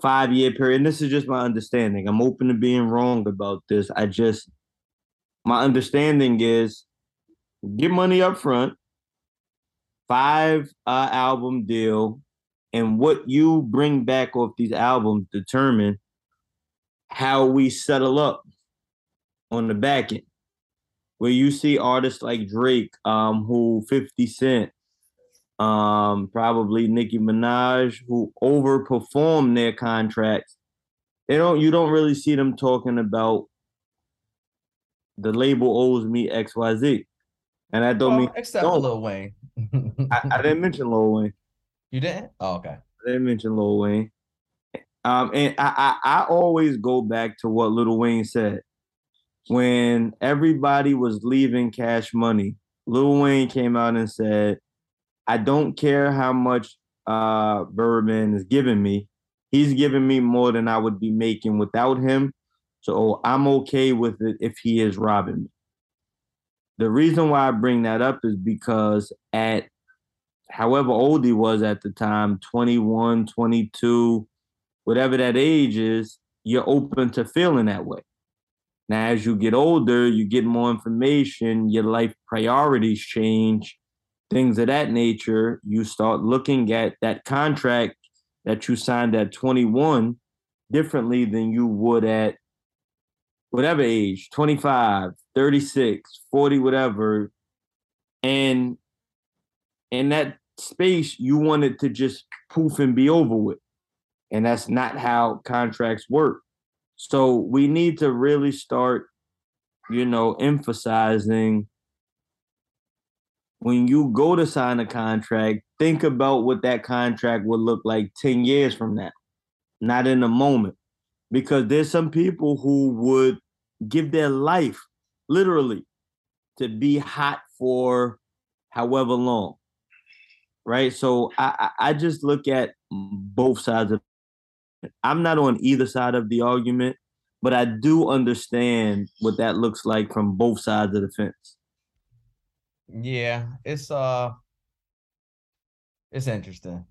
five year period. And this is just my understanding. I'm open to being wrong about this. I just my understanding is get money up front, five uh, album deal, and what you bring back off these albums determine how we settle up on the back end. Where you see artists like Drake, um, who 50 Cent, um, probably Nicki Minaj, who overperform their contracts. They don't you don't really see them talking about the label owes me XYZ. And I don't well, mean except don't. Lil Wayne. I, I, didn't mention Lil Wayne. You didn't? Oh, okay. I didn't mention Lil Wayne. Um, and I, I, I always go back to what Lil Wayne said. When everybody was leaving cash money, Lil Wayne came out and said, I don't care how much uh Birdman is giving me. He's giving me more than I would be making without him. So I'm okay with it if he is robbing me. The reason why I bring that up is because at however old he was at the time 21, 22, whatever that age is, you're open to feeling that way. Now, as you get older, you get more information, your life priorities change, things of that nature. You start looking at that contract that you signed at 21 differently than you would at whatever age 25, 36, 40, whatever. And and that space, you want it to just poof and be over with. And that's not how contracts work. So we need to really start, you know, emphasizing when you go to sign a contract, think about what that contract would look like 10 years from now, not in a moment. Because there's some people who would give their life literally to be hot for however long. Right. So I, I just look at both sides of I'm not on either side of the argument, but I do understand what that looks like from both sides of the fence. Yeah, it's uh it's interesting.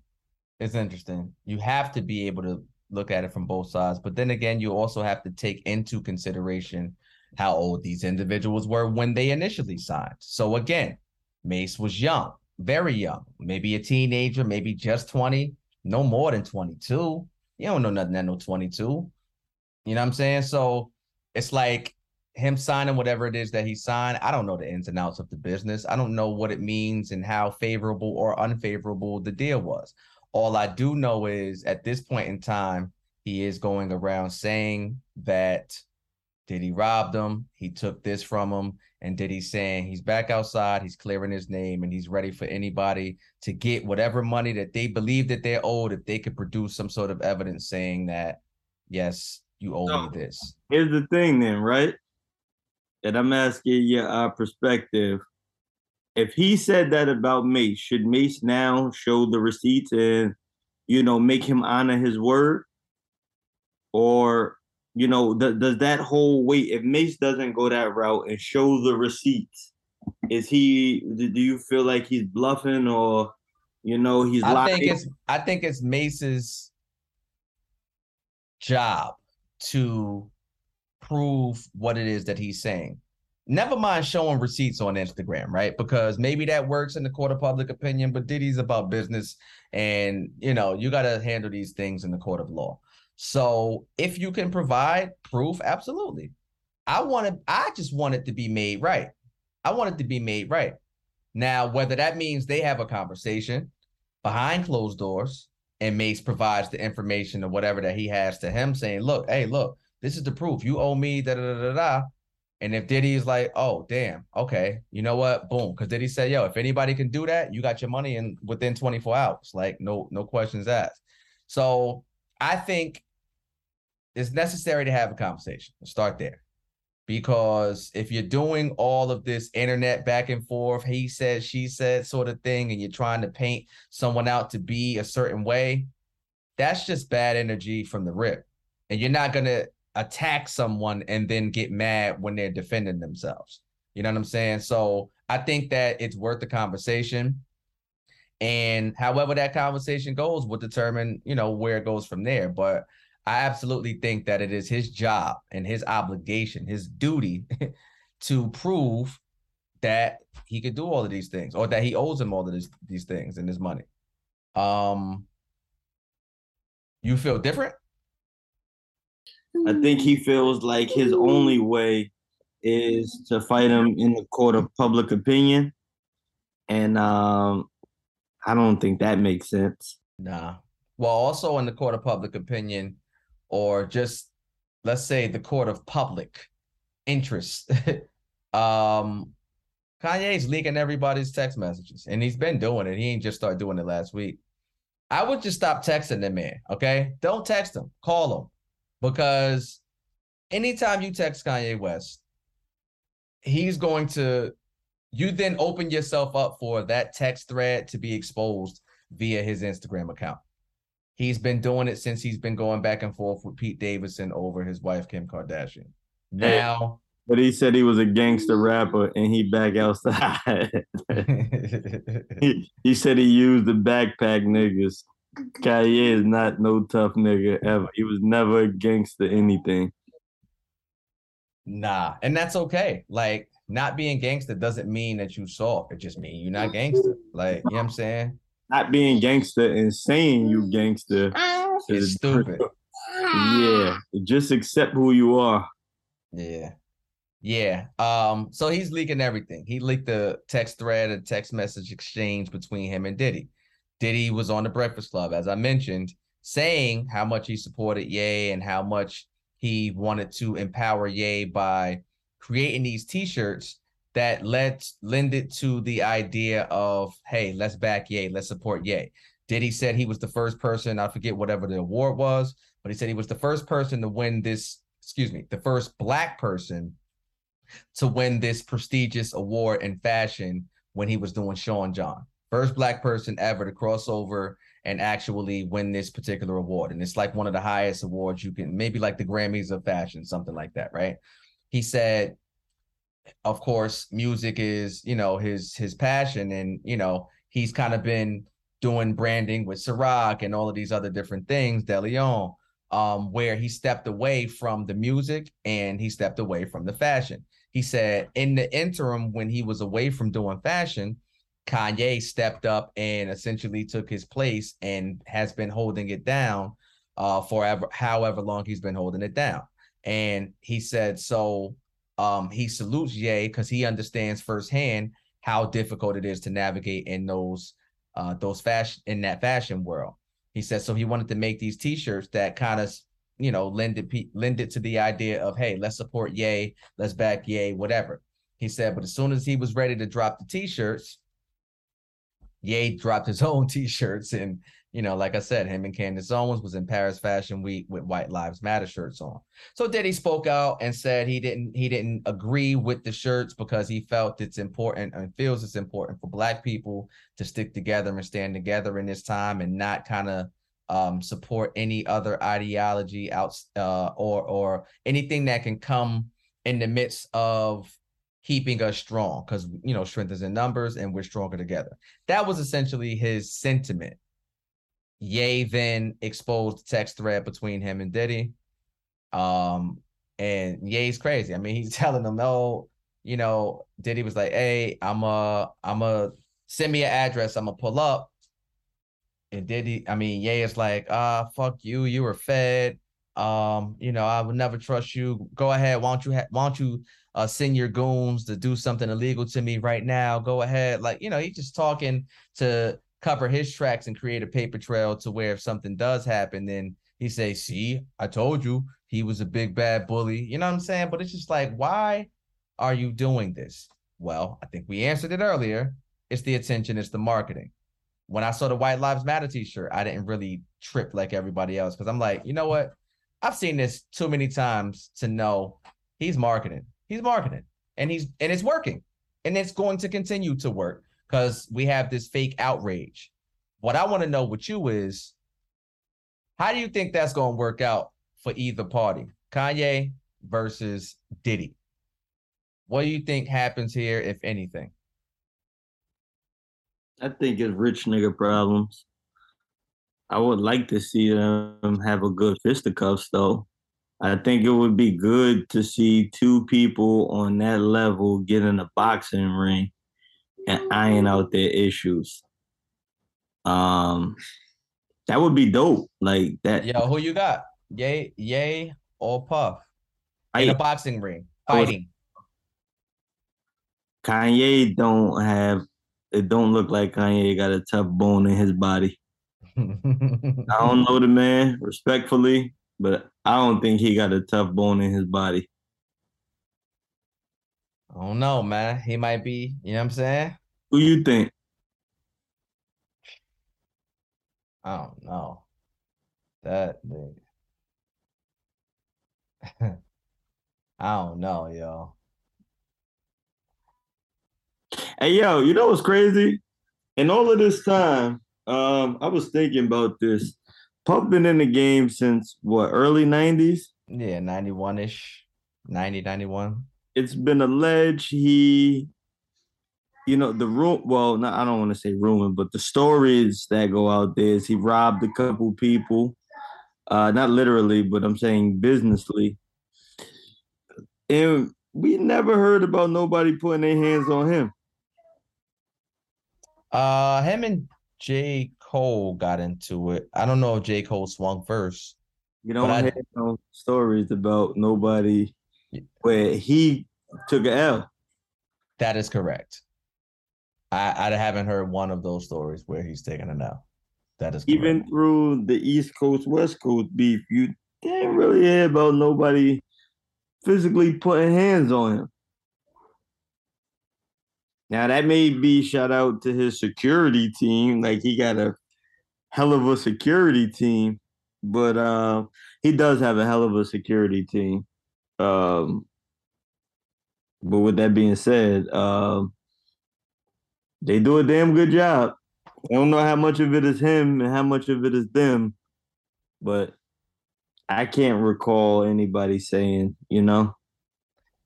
It's interesting. You have to be able to look at it from both sides, but then again, you also have to take into consideration how old these individuals were when they initially signed. So again, Mase was young, very young, maybe a teenager, maybe just 20, no more than 22. You don't know nothing at no 22. You know what I'm saying? So it's like him signing whatever it is that he signed. I don't know the ins and outs of the business. I don't know what it means and how favorable or unfavorable the deal was. All I do know is at this point in time, he is going around saying that did he rob him, he took this from him, and Diddy saying he's back outside, he's clearing his name, and he's ready for anybody to get whatever money that they believe that they're owed if they could produce some sort of evidence saying that, yes, you owe so, me this. Here's the thing then, right? And I'm asking your uh, perspective. If he said that about Mase, should Mase now show the receipts and, you know, make him honor his word? Or you know, th- does that whole wait if Mase doesn't go that route and show the receipts, is he? Do you feel like he's bluffing or, you know, he's? I lying? think it's. I think it's Mase's job to prove what it is that he's saying. Never mind showing receipts on Instagram, right? Because maybe that works in the court of public opinion, but Diddy's about business, and you know you got to handle these things in the court of law. So if you can provide proof, absolutely. I want to, I just want it to be made right. I want it to be made right. Now, whether that means they have a conversation behind closed doors and Mase provides the information or whatever that he has to him saying, look, hey, look, this is the proof. You owe me da da da da. And if Diddy is like, oh, damn, okay, you know what? Boom. Because Diddy said, yo, if anybody can do that, you got your money in within 24 hours. Like, no, no questions asked. So I think it's necessary to have a conversation. start there. Because if you're doing all of this internet back and forth, he said, she said sort of thing, and you're trying to paint someone out to be a certain way, that's just bad energy from the rip. And you're not going to attack someone and then get mad when they're defending themselves. You know what I'm saying? So I think that it's worth the conversation. And however that conversation goes will determine, you know, where it goes from there. But I absolutely think that it is his job and his obligation, his duty to prove that he could do all of these things or that he owes him all of these, these things and his money. Um you feel different? I think he feels like his only way is to fight him in the court of public opinion. And um I don't think that makes sense. Nah. Well, also in the court of public opinion, or just let's say the court of public interest. um Kanye's leaking everybody's text messages, and he's been doing it. He ain't just started doing it last week. I would just stop texting the man, okay? Don't text him, call him. Because anytime you text Kanye West, he's going to you then open yourself up for that text thread to be exposed via his Instagram account. He's been doing it since he's been going back and forth with Pete Davidson over his wife Kim Kardashian. Now, But he said he was a gangster rapper and he back outside. he, he said he used the backpack niggas. Kanye is not no tough nigga ever. He was never a gangster anything. nah, and that's okay. Like not being gangster doesn't mean that you soft. It just means you're not gangster. Like, you know what I'm saying? Not being gangster and saying you gangster is a stupid. Yeah, just accept who you are. Yeah. Yeah. Um, so he's leaking everything. He leaked the text thread and text message exchange between him and Diddy. Diddy was on the Breakfast Club, as I mentioned, saying how much he supported Ye and how much he wanted to empower Ye by creating these t-shirts that led lended to the idea of, hey, let's back Ye, let's support Ye. Diddy said he was the first person, I forget whatever the award was, but he said he was the first person to win this, excuse me, the first black person to win this prestigious award in fashion when he was doing Sean John. First black person ever to cross over and actually win this particular award. And it's like one of the highest awards you can, maybe like the Grammys of fashion, something like that, right? He said, of course, music is, you know, his his passion. And, you know, he's kind of been doing branding with Ciroc and all of these other different things, De Leon, um, where he stepped away from the music and he stepped away from the fashion. He said in the interim, when he was away from doing fashion, Kanye stepped up and essentially took his place and has been holding it down uh forever, however long he's been holding it down. And he said, so um he salutes Ye because he understands firsthand how difficult it is to navigate in those uh those fashion in that fashion world. He says so he wanted to make these t-shirts that kind of you know lend it lend it to the idea of hey let's support Ye, let's back Ye, whatever. He said, but as soon as he was ready to drop the t-shirts, Ye dropped his own t-shirts and you know, like I said, him and Candace Owens was in Paris Fashion Week with White Lives Matter shirts on. So Diddy spoke out and said he didn't he didn't agree with the shirts because he felt it's important and feels it's important for black people to stick together and stand together in this time and not kind of um, support any other ideology out uh, or or anything that can come in the midst of keeping us strong because you know strength is in numbers and we're stronger together. That was essentially his sentiment. Ye then exposed the text thread between him and Diddy. Um, and Ye's crazy. I mean, he's telling them, no, you know, Diddy was like, hey, I'm a, I'm a send me an address, I'm gonna pull up. And Diddy, I mean, Ye is like, ah, fuck you, you were fed. Um, you know, I would never trust you. Go ahead, why don't you ha- why don't you uh send your goons to do something illegal to me right now? Go ahead. Like, you know, he's just talking to cover his tracks and create a paper trail to where if something does happen, then he say, see, I told you he was a big bad bully. You know what I'm saying? But it's just like, why are you doing this? Well, I think we answered it earlier. It's the attention, it's the marketing. When I saw the White Lives Matter t-shirt, I didn't really trip like everybody else because I'm like, you know what? I've seen this too many times to know he's marketing. He's marketing and he's and it's working. And it's going to continue to work because we have this fake outrage. What I want to know with you is how do you think that's going to work out for either party? Kanye versus Diddy. What do you think happens here, if anything? I think it's rich nigga problems. I would like to see them have a good fisticuffs though. I think it would be good to see two people on that level get in a boxing ring and iron out their issues. Um that would be dope. Like that Yo, who you got? Yay, yay, or puff in I- a boxing ring fighting. Kanye don't have it don't look like Kanye got a tough bone in his body. I don't know the man respectfully, but I don't think he got a tough bone in his body. I don't know, man. He might be, you know what I'm saying? Who you think? I don't know. That nigga. I don't know, yo. Hey yo, you know what's crazy? In all of this time, Um, I was thinking about this. Puff been in the game since what early nineties. Yeah, 91 ish, 90, 91. It's been alleged he, you know, the room. Well, not, I don't want to say rumor, but the stories that go out there is he robbed a couple people. Uh, not literally, but I'm saying businessly. And we never heard about nobody putting their hands on him. Uh, him and J. Cole got into it. I don't know if J. Cole swung first. You don't I- hear no stories about nobody where he took a L. That is correct. I, I haven't heard one of those stories where he's taken it out. That is correct. Even through the East Coast West Coast beef, you didn't really hear about nobody physically putting hands on him. Now that may be shout out to his security team, like he got a hell of a security team, but uh, he does have a hell of a security team. Um, but with that being said, um, they do a damn good job. I don't know how much of it is him and how much of it is them, but I can't recall anybody saying, you know,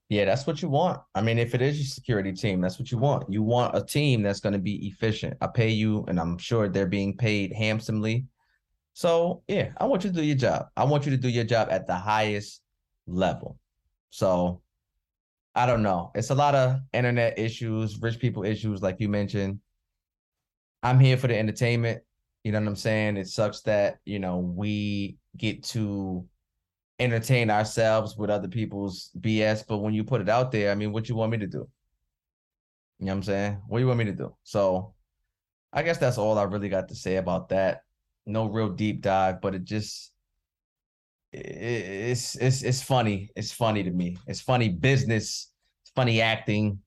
Yeah, that's what you want. I mean, if it is your security team, that's what you want. You want a team that's going to be efficient. I pay you, and I'm sure they're being paid handsomely. So, yeah, I want you to do your job. I want you to do your job at the highest level. So, I don't know. It's a lot of internet issues, rich people issues, like you mentioned. I'm here for the entertainment. You know what I'm saying? It sucks that, you know, we get to entertain ourselves with other people's BS, but when you put it out there, I mean, what you want me to do? You know what I'm saying? What do you want me to do? So I guess that's all I really got to say about that. No real deep dive, but it just it's it's it's funny. It's funny to me. It's funny business, it's funny acting,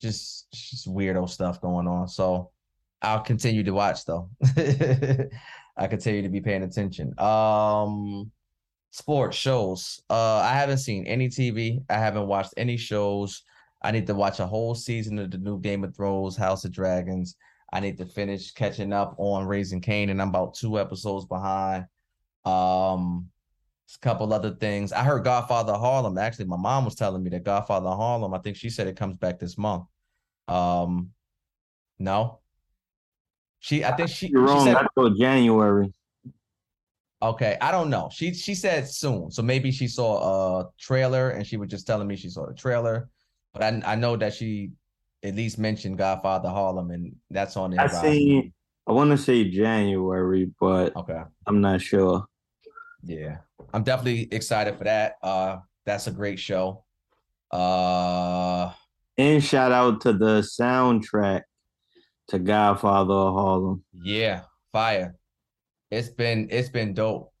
just just weirdo stuff going on. So I'll continue to watch though. I continue to be paying attention. Um sports shows. Uh I haven't seen any TV. I haven't watched any shows. I need to watch a whole season of the new Game of Thrones, House of Dragons. I need to finish catching up on Raising Kanan, and I'm about two episodes behind. Um a couple other things. I heard Godfather Harlem. Actually, my mom was telling me that Godfather Harlem, I think she said it comes back this month. Um no. She I think she, you're she wrong. said I January. Okay, I don't know. She she said soon, so maybe she saw a trailer and she was just telling me she saw the trailer. But I I know that she at least mentioned Godfather Harlem, and that's on I seen. I want to say January, but Okay, I'm not sure. Yeah, I'm definitely excited for that. Uh, that's a great show. Uh, And shout out to the soundtrack to Godfather of Harlem. yeah, fire. It's been it's been dope.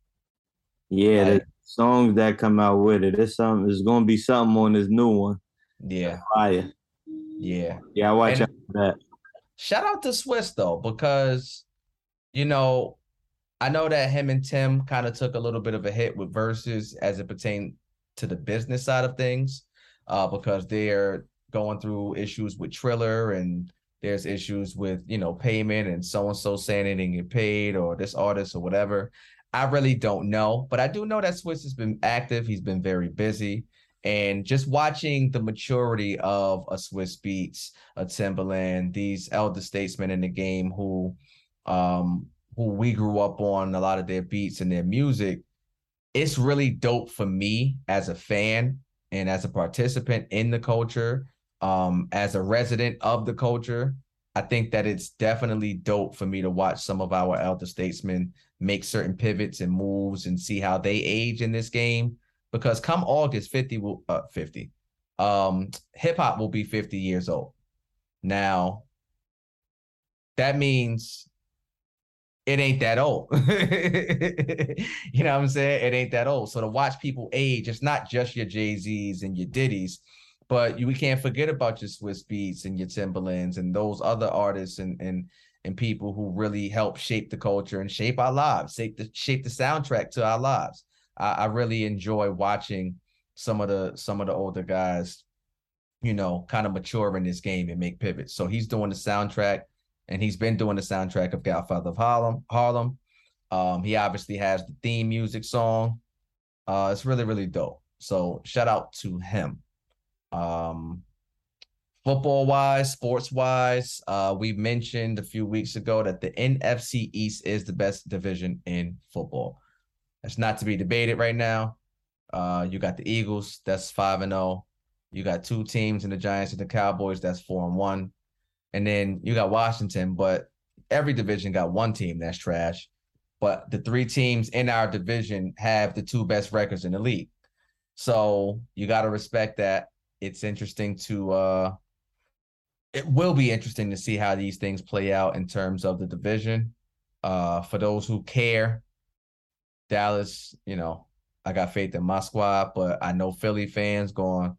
Yeah, the songs that come out with it. It's something. It's gonna be something on this new one. Yeah, Fire. yeah. Yeah, I watch And- out for that. Shout out to Swizz though, because you know, I know that him and Tim kind of took a little bit of a hit with Verzuz as it pertained to the business side of things, uh, because they're going through issues with Triller and there's issues with you know payment and so and so saying they didn't get paid or this artist or whatever. I really don't know, but I do know that Swizz has been active. He's been very busy. And just watching the maturity of a Swizz Beatz, a Timberland, these elder statesmen in the game who um who we grew up on a lot of their beats and their music, it's really dope for me as a fan and as a participant in the culture, um, as a resident of the culture. I think that it's definitely dope for me to watch some of our elder statesmen make certain pivots and moves and see how they age in this game. Because come August, 50 will uh 50. Um, hip hop will be 50 years old. Now, that means it ain't that old. you know what I'm saying? It ain't that old. So to watch people age, it's not just your Jay-Z's and your Diddy's, but you, we can't forget about your Swizz Beatz and your Timberlands and those other artists and and and people who really help shape the culture and shape our lives, shape the shape the soundtrack to our lives. I, I really enjoy watching some of the some of the older guys, you know, kind of mature in this game and make pivots. So he's doing the soundtrack. And he's been doing the soundtrack of Godfather of Harlem. Harlem. Um, he obviously has the theme music song. Uh, it's really really dope. So shout out to him. Um, football wise, sports wise, uh, we mentioned a few weeks ago that the NFC East is the best division in football. That's not to be debated right now. Uh, you got the Eagles, that's five and zero. Oh. You got two teams in the Giants and the Cowboys, that's four and one. And then you got Washington, but every division got one team that's trash. But the three teams in our division have the two best records in the league. So you got to respect that. It's interesting to uh it will be interesting to see how these things play out in terms of the division. Uh for those who care, Dallas, you know, I got faith in my squad, but I know Philly fans going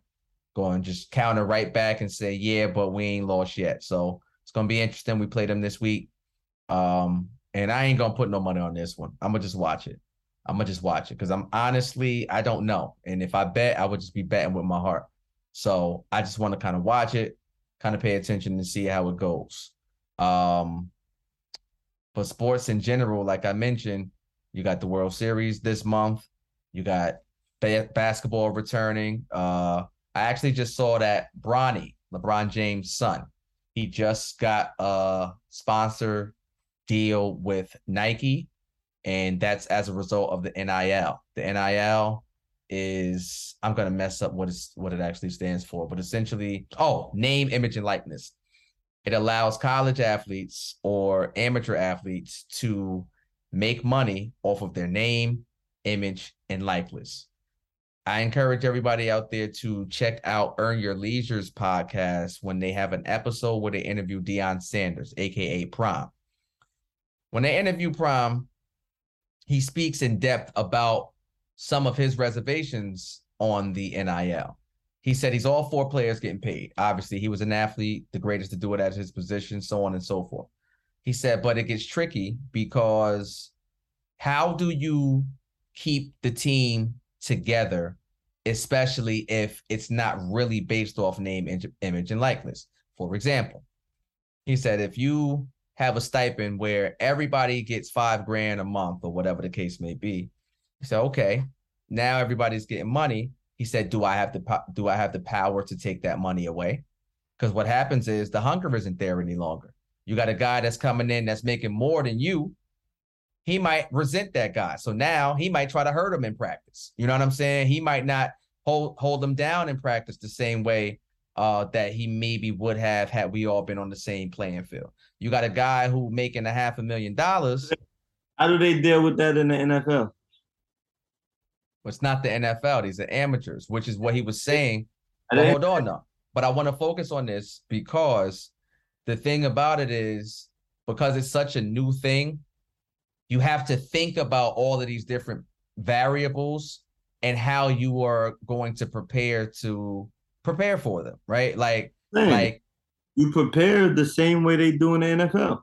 going just counter right back and say, yeah, but we ain't lost yet. So it's gonna be interesting. We play them this week. Um, and I ain't gonna put no money on this one. I'm gonna just watch it. I'm gonna just watch it because I'm honestly I don't know. And if I bet, I would just be betting with my heart. So I just want to kind of watch it, kind of pay attention and see how it goes. Um, but sports in general, like I mentioned, you got the World Series this month. You got ba- basketball returning. Uh, I actually just saw that Bronny, LeBron James' son, he just got a sponsor deal with Nike, and that's as a result of the NIL. The NIL is I'm gonna mess up what is what it actually stands for, but essentially, oh, name, image, and likeness. It allows college athletes or amateur athletes to make money off of their name, image, and likeness. I encourage everybody out there to check out Earn Your Leisure's podcast when they have an episode where they interview Deion Sanders, aka Prime. When they interview Prime, he speaks in depth about some of his reservations on the NIL. He said he's all four players getting paid. Obviously, he was an athlete, the greatest to do it at his position, so on and so forth. He said, but it gets tricky because how do you keep the team together, especially if it's not really based off name, image, and likeness? For example, he said, if you have a stipend where everybody gets five grand a month or whatever the case may be, he said, okay, now everybody's getting money. He said, do I have the do I have the power to take that money away? Because what happens is the hunger isn't there any longer. You got a guy that's coming in that's making more than you. He might resent that guy. So now he might try to hurt him in practice. You know what I'm saying? He might not hold hold him down in practice the same way uh, that he maybe would have had we all been on the same playing field. You got a guy who making a half a million dollars. How do they deal with that in the NFL? it's not the NFL. These are amateurs, which is what he was saying. But hold on now. But I want to focus on this because the thing about it is because it's such a new thing, you have to think about all of these different variables and how you are going to prepare to prepare for them, right? Like, Man, like you prepare the same way they do in the NFL.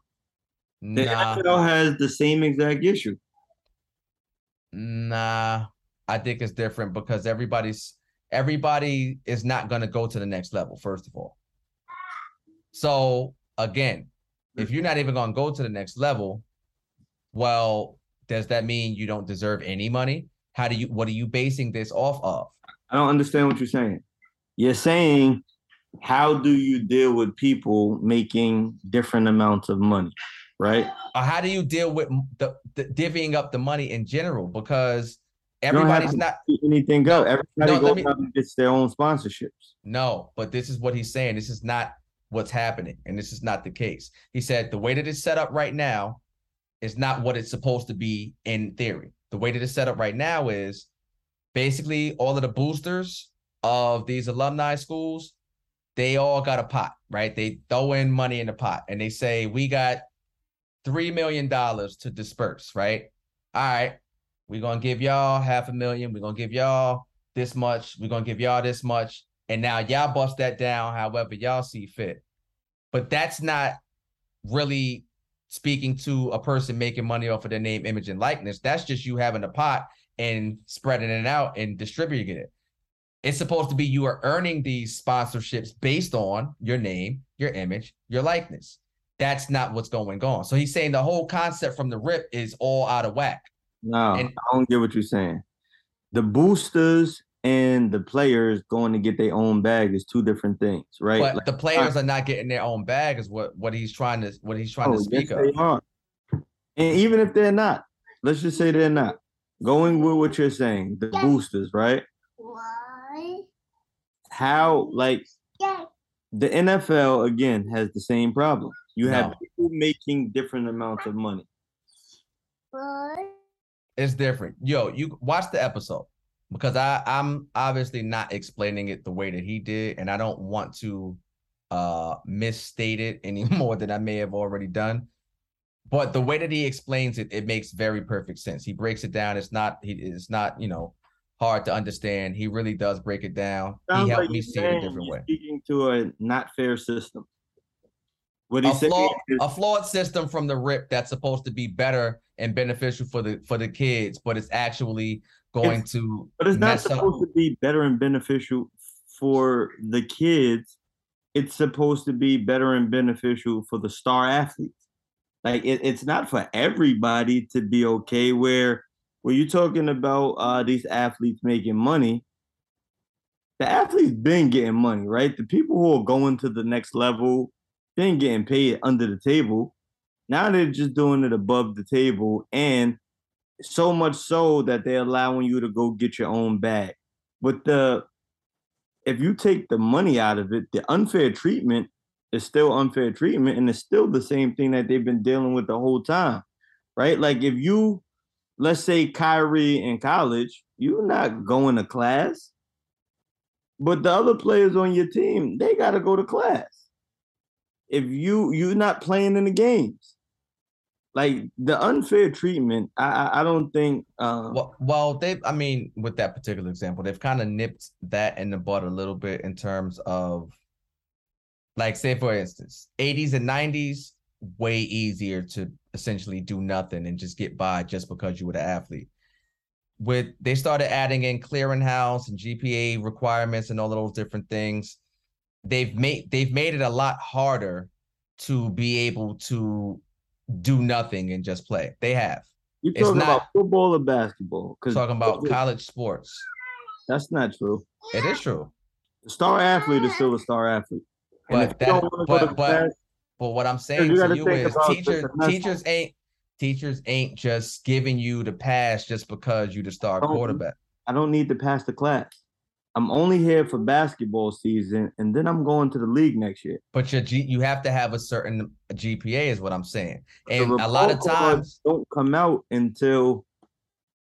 The nah, NFL has the same exact issue. Nah, I think it's different because everybody's everybody is not going to go to the next level. First of all, so again, if you're not even going to go to the next level, well, does that mean you don't deserve any money? How do you? What are you basing this off of? I don't understand what you're saying. You're saying how do you deal with people making different amounts of money, right? Or how do you deal with the, the divvying up the money in general? Because everybody's not anything go. Everybody no, goes me, out and gets their own sponsorships. No, but this is what he's saying. This is not what's happening, and this is not the case. He said the way that it's set up right now is not what it's supposed to be in theory. The way that it's set up right now is basically all of the boosters of these alumni schools, they all got a pot, right? They throw in money in the pot and they say, we got $3 million to disperse, right? All right, we're gonna give y'all half a million. We're gonna give y'all this much. We're gonna give y'all this much. And now y'all bust that down however y'all see fit. But that's not really speaking to a person making money off of their name, image, and likeness. That's just you having a pot and spreading it out and distributing it. It's supposed to be you are earning these sponsorships based on your name, your image, your likeness. That's not what's going on. So he's saying the whole concept from the rip is all out of whack. No, And- I don't get what you're saying. The boosters and the players going to get their own bag is two different things, right? But Like, the players are not getting their own bag, is what what he's trying to what he's trying oh, to speak yes, of. they are. And even if they're not, let's just say they're not going with what you're saying, the boosters, right? Why? How like Yeah. the NFL again has the same problem. You have No. people making different amounts of money. Why? It's different. Yo, you watch the episode because I I'm obviously not explaining it the way that he did, and I don't want to uh misstate it any more than I may have already done. But the way that he explains it, it makes very perfect sense. He breaks it down. It's not he it's not you know hard to understand. He really does break it down. Sounds he helped like me see it a different way. Speaking to a not fair system. What a flawed, is a flawed system from the rip that's supposed to be better and beneficial for the for the kids, but it's actually going to But it's not mess up. supposed to be better and beneficial for the kids. It's supposed to be better and beneficial for the star athletes. Like it, it's not for everybody to be okay. Where when you're talking about uh, these athletes making money, the athletes been getting money, right? The people who are going to the next level been getting paid under the table. Now they're just doing it above the table, and so much so that they're allowing you to go get your own bag. But the if you take the money out of it, the unfair treatment is still unfair treatment, and it's still the same thing that they've been dealing with the whole time, right? Like if you, let's say Kyrie in college, you're not going to class, but the other players on your team, they got to go to class. If you you're not playing in the games, like the unfair treatment, I I, I don't think. Um, Well, well, they I mean, with that particular example, they've kind of nipped that in the bud a little bit in terms of, like, say for instance, 80s and 90s, way easier to essentially do nothing and just get by just because you were the athlete. With they started adding in clearinghouse and GPA requirements and all of those different things, they've made they've made it a lot harder to be able to do nothing and just play. They have. You're It's talking not- about football or basketball? Because Talking about college sports. that's not true. It is true. The star athlete is still a star athlete. But that- don't wanna go to but- but- class, But what I'm saying you to you is teachers teachers ain't teachers ain't just giving you the pass just because you're the star Don't- quarterback. I don't need to pass the class. I'm only here for basketball season, and then I'm going to the league next year. But your G, you have to have a certain GPA is what I'm saying. And a lot of times don't come out until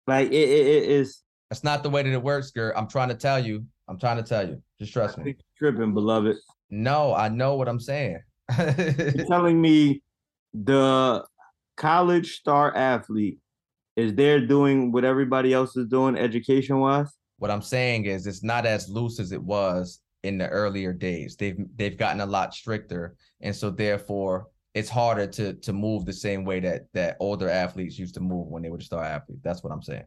like it, it, it is. that's not the way that it works, girl. I'm trying to tell you. I'm trying to tell you. Just trust me. tripping, beloved. No, I know what I'm saying. You're telling me the college star athlete is there doing what everybody else is doing education wise? What I'm saying is it's not as loose as it was in the earlier days. They've they've gotten a lot stricter, and so therefore it's harder to to move the same way that that older athletes used to move when they were the star athletes. That's what I'm saying.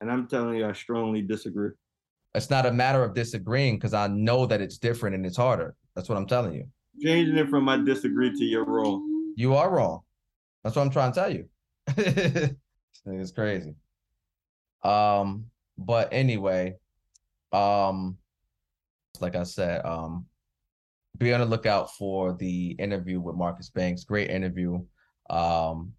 And I'm telling you, I strongly disagree. It's not a matter of disagreeing because I know that it's different and it's harder. That's what I'm telling you. Changing it from I disagree to you're wrong. You are wrong. That's what I'm trying to tell you. nigga's crazy. Um, but anyway, um, like I said, um, be on the lookout for the interview with Marcus Banks. Great interview. Um,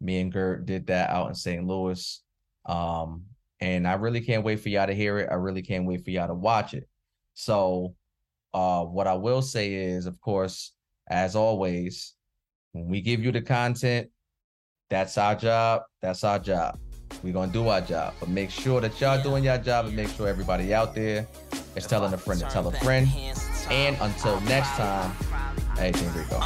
me and Gert did that out in St. Louis. Um, and I really can't wait for y'all to hear it. I really can't wait for y'all to watch it. So, uh, what I will say is, of course, as always, when we give you the content, that's our job. That's our job. We're gonna do our job, but make sure that y'all doing your job and make sure everybody out there is telling a friend to tell a friend. And until next time, everything Rico.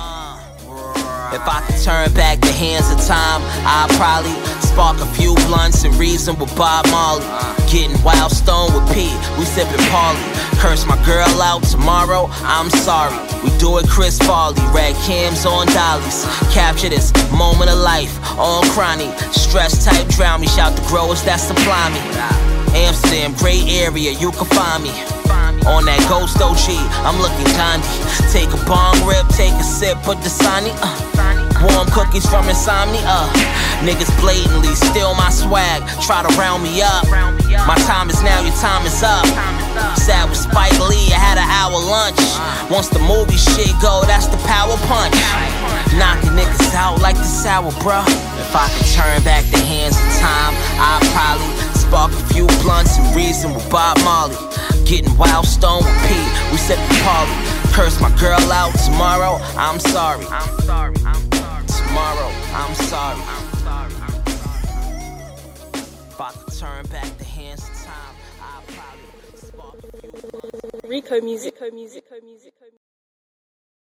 If I could turn back the hands of time, I'd probably spark a few blunts and reason with Bob Marley. Getting wild stone with P, we sipping Polly. Curse my girl out tomorrow, I'm sorry. We do it Chris Farley, red cams on dollies. Capture this moment of life on chronic. Stress type drown me, shout the growers that supply me. Amsterdam, great area, you can find me. On that ghost OG, I'm looking Gandhi. Take a bong rip, take a sip put of Dasani. Uh. Warm cookies from insomnia. Uh. Niggas blatantly steal my swag, try to round me up. My time is now, your time is up. Sat with Spike Lee, I had an hour lunch. Once the movie shit go, that's the power punch. Knocking niggas out like the sour, bruh. If I could turn back the hands of time, I'd probably spark a few blunts and reason with Bob Marley. Getting wild stone with Pete, we sipping Polly. Curse my girl out tomorrow, I'm sorry. I'm sorry, I'm sorry. Tomorrow, I'm sorry. I'm sorry, I'm sorry. I could turn back the hands of time, I'd probably spark a few blunts. Rico music, Rico music, Rico music.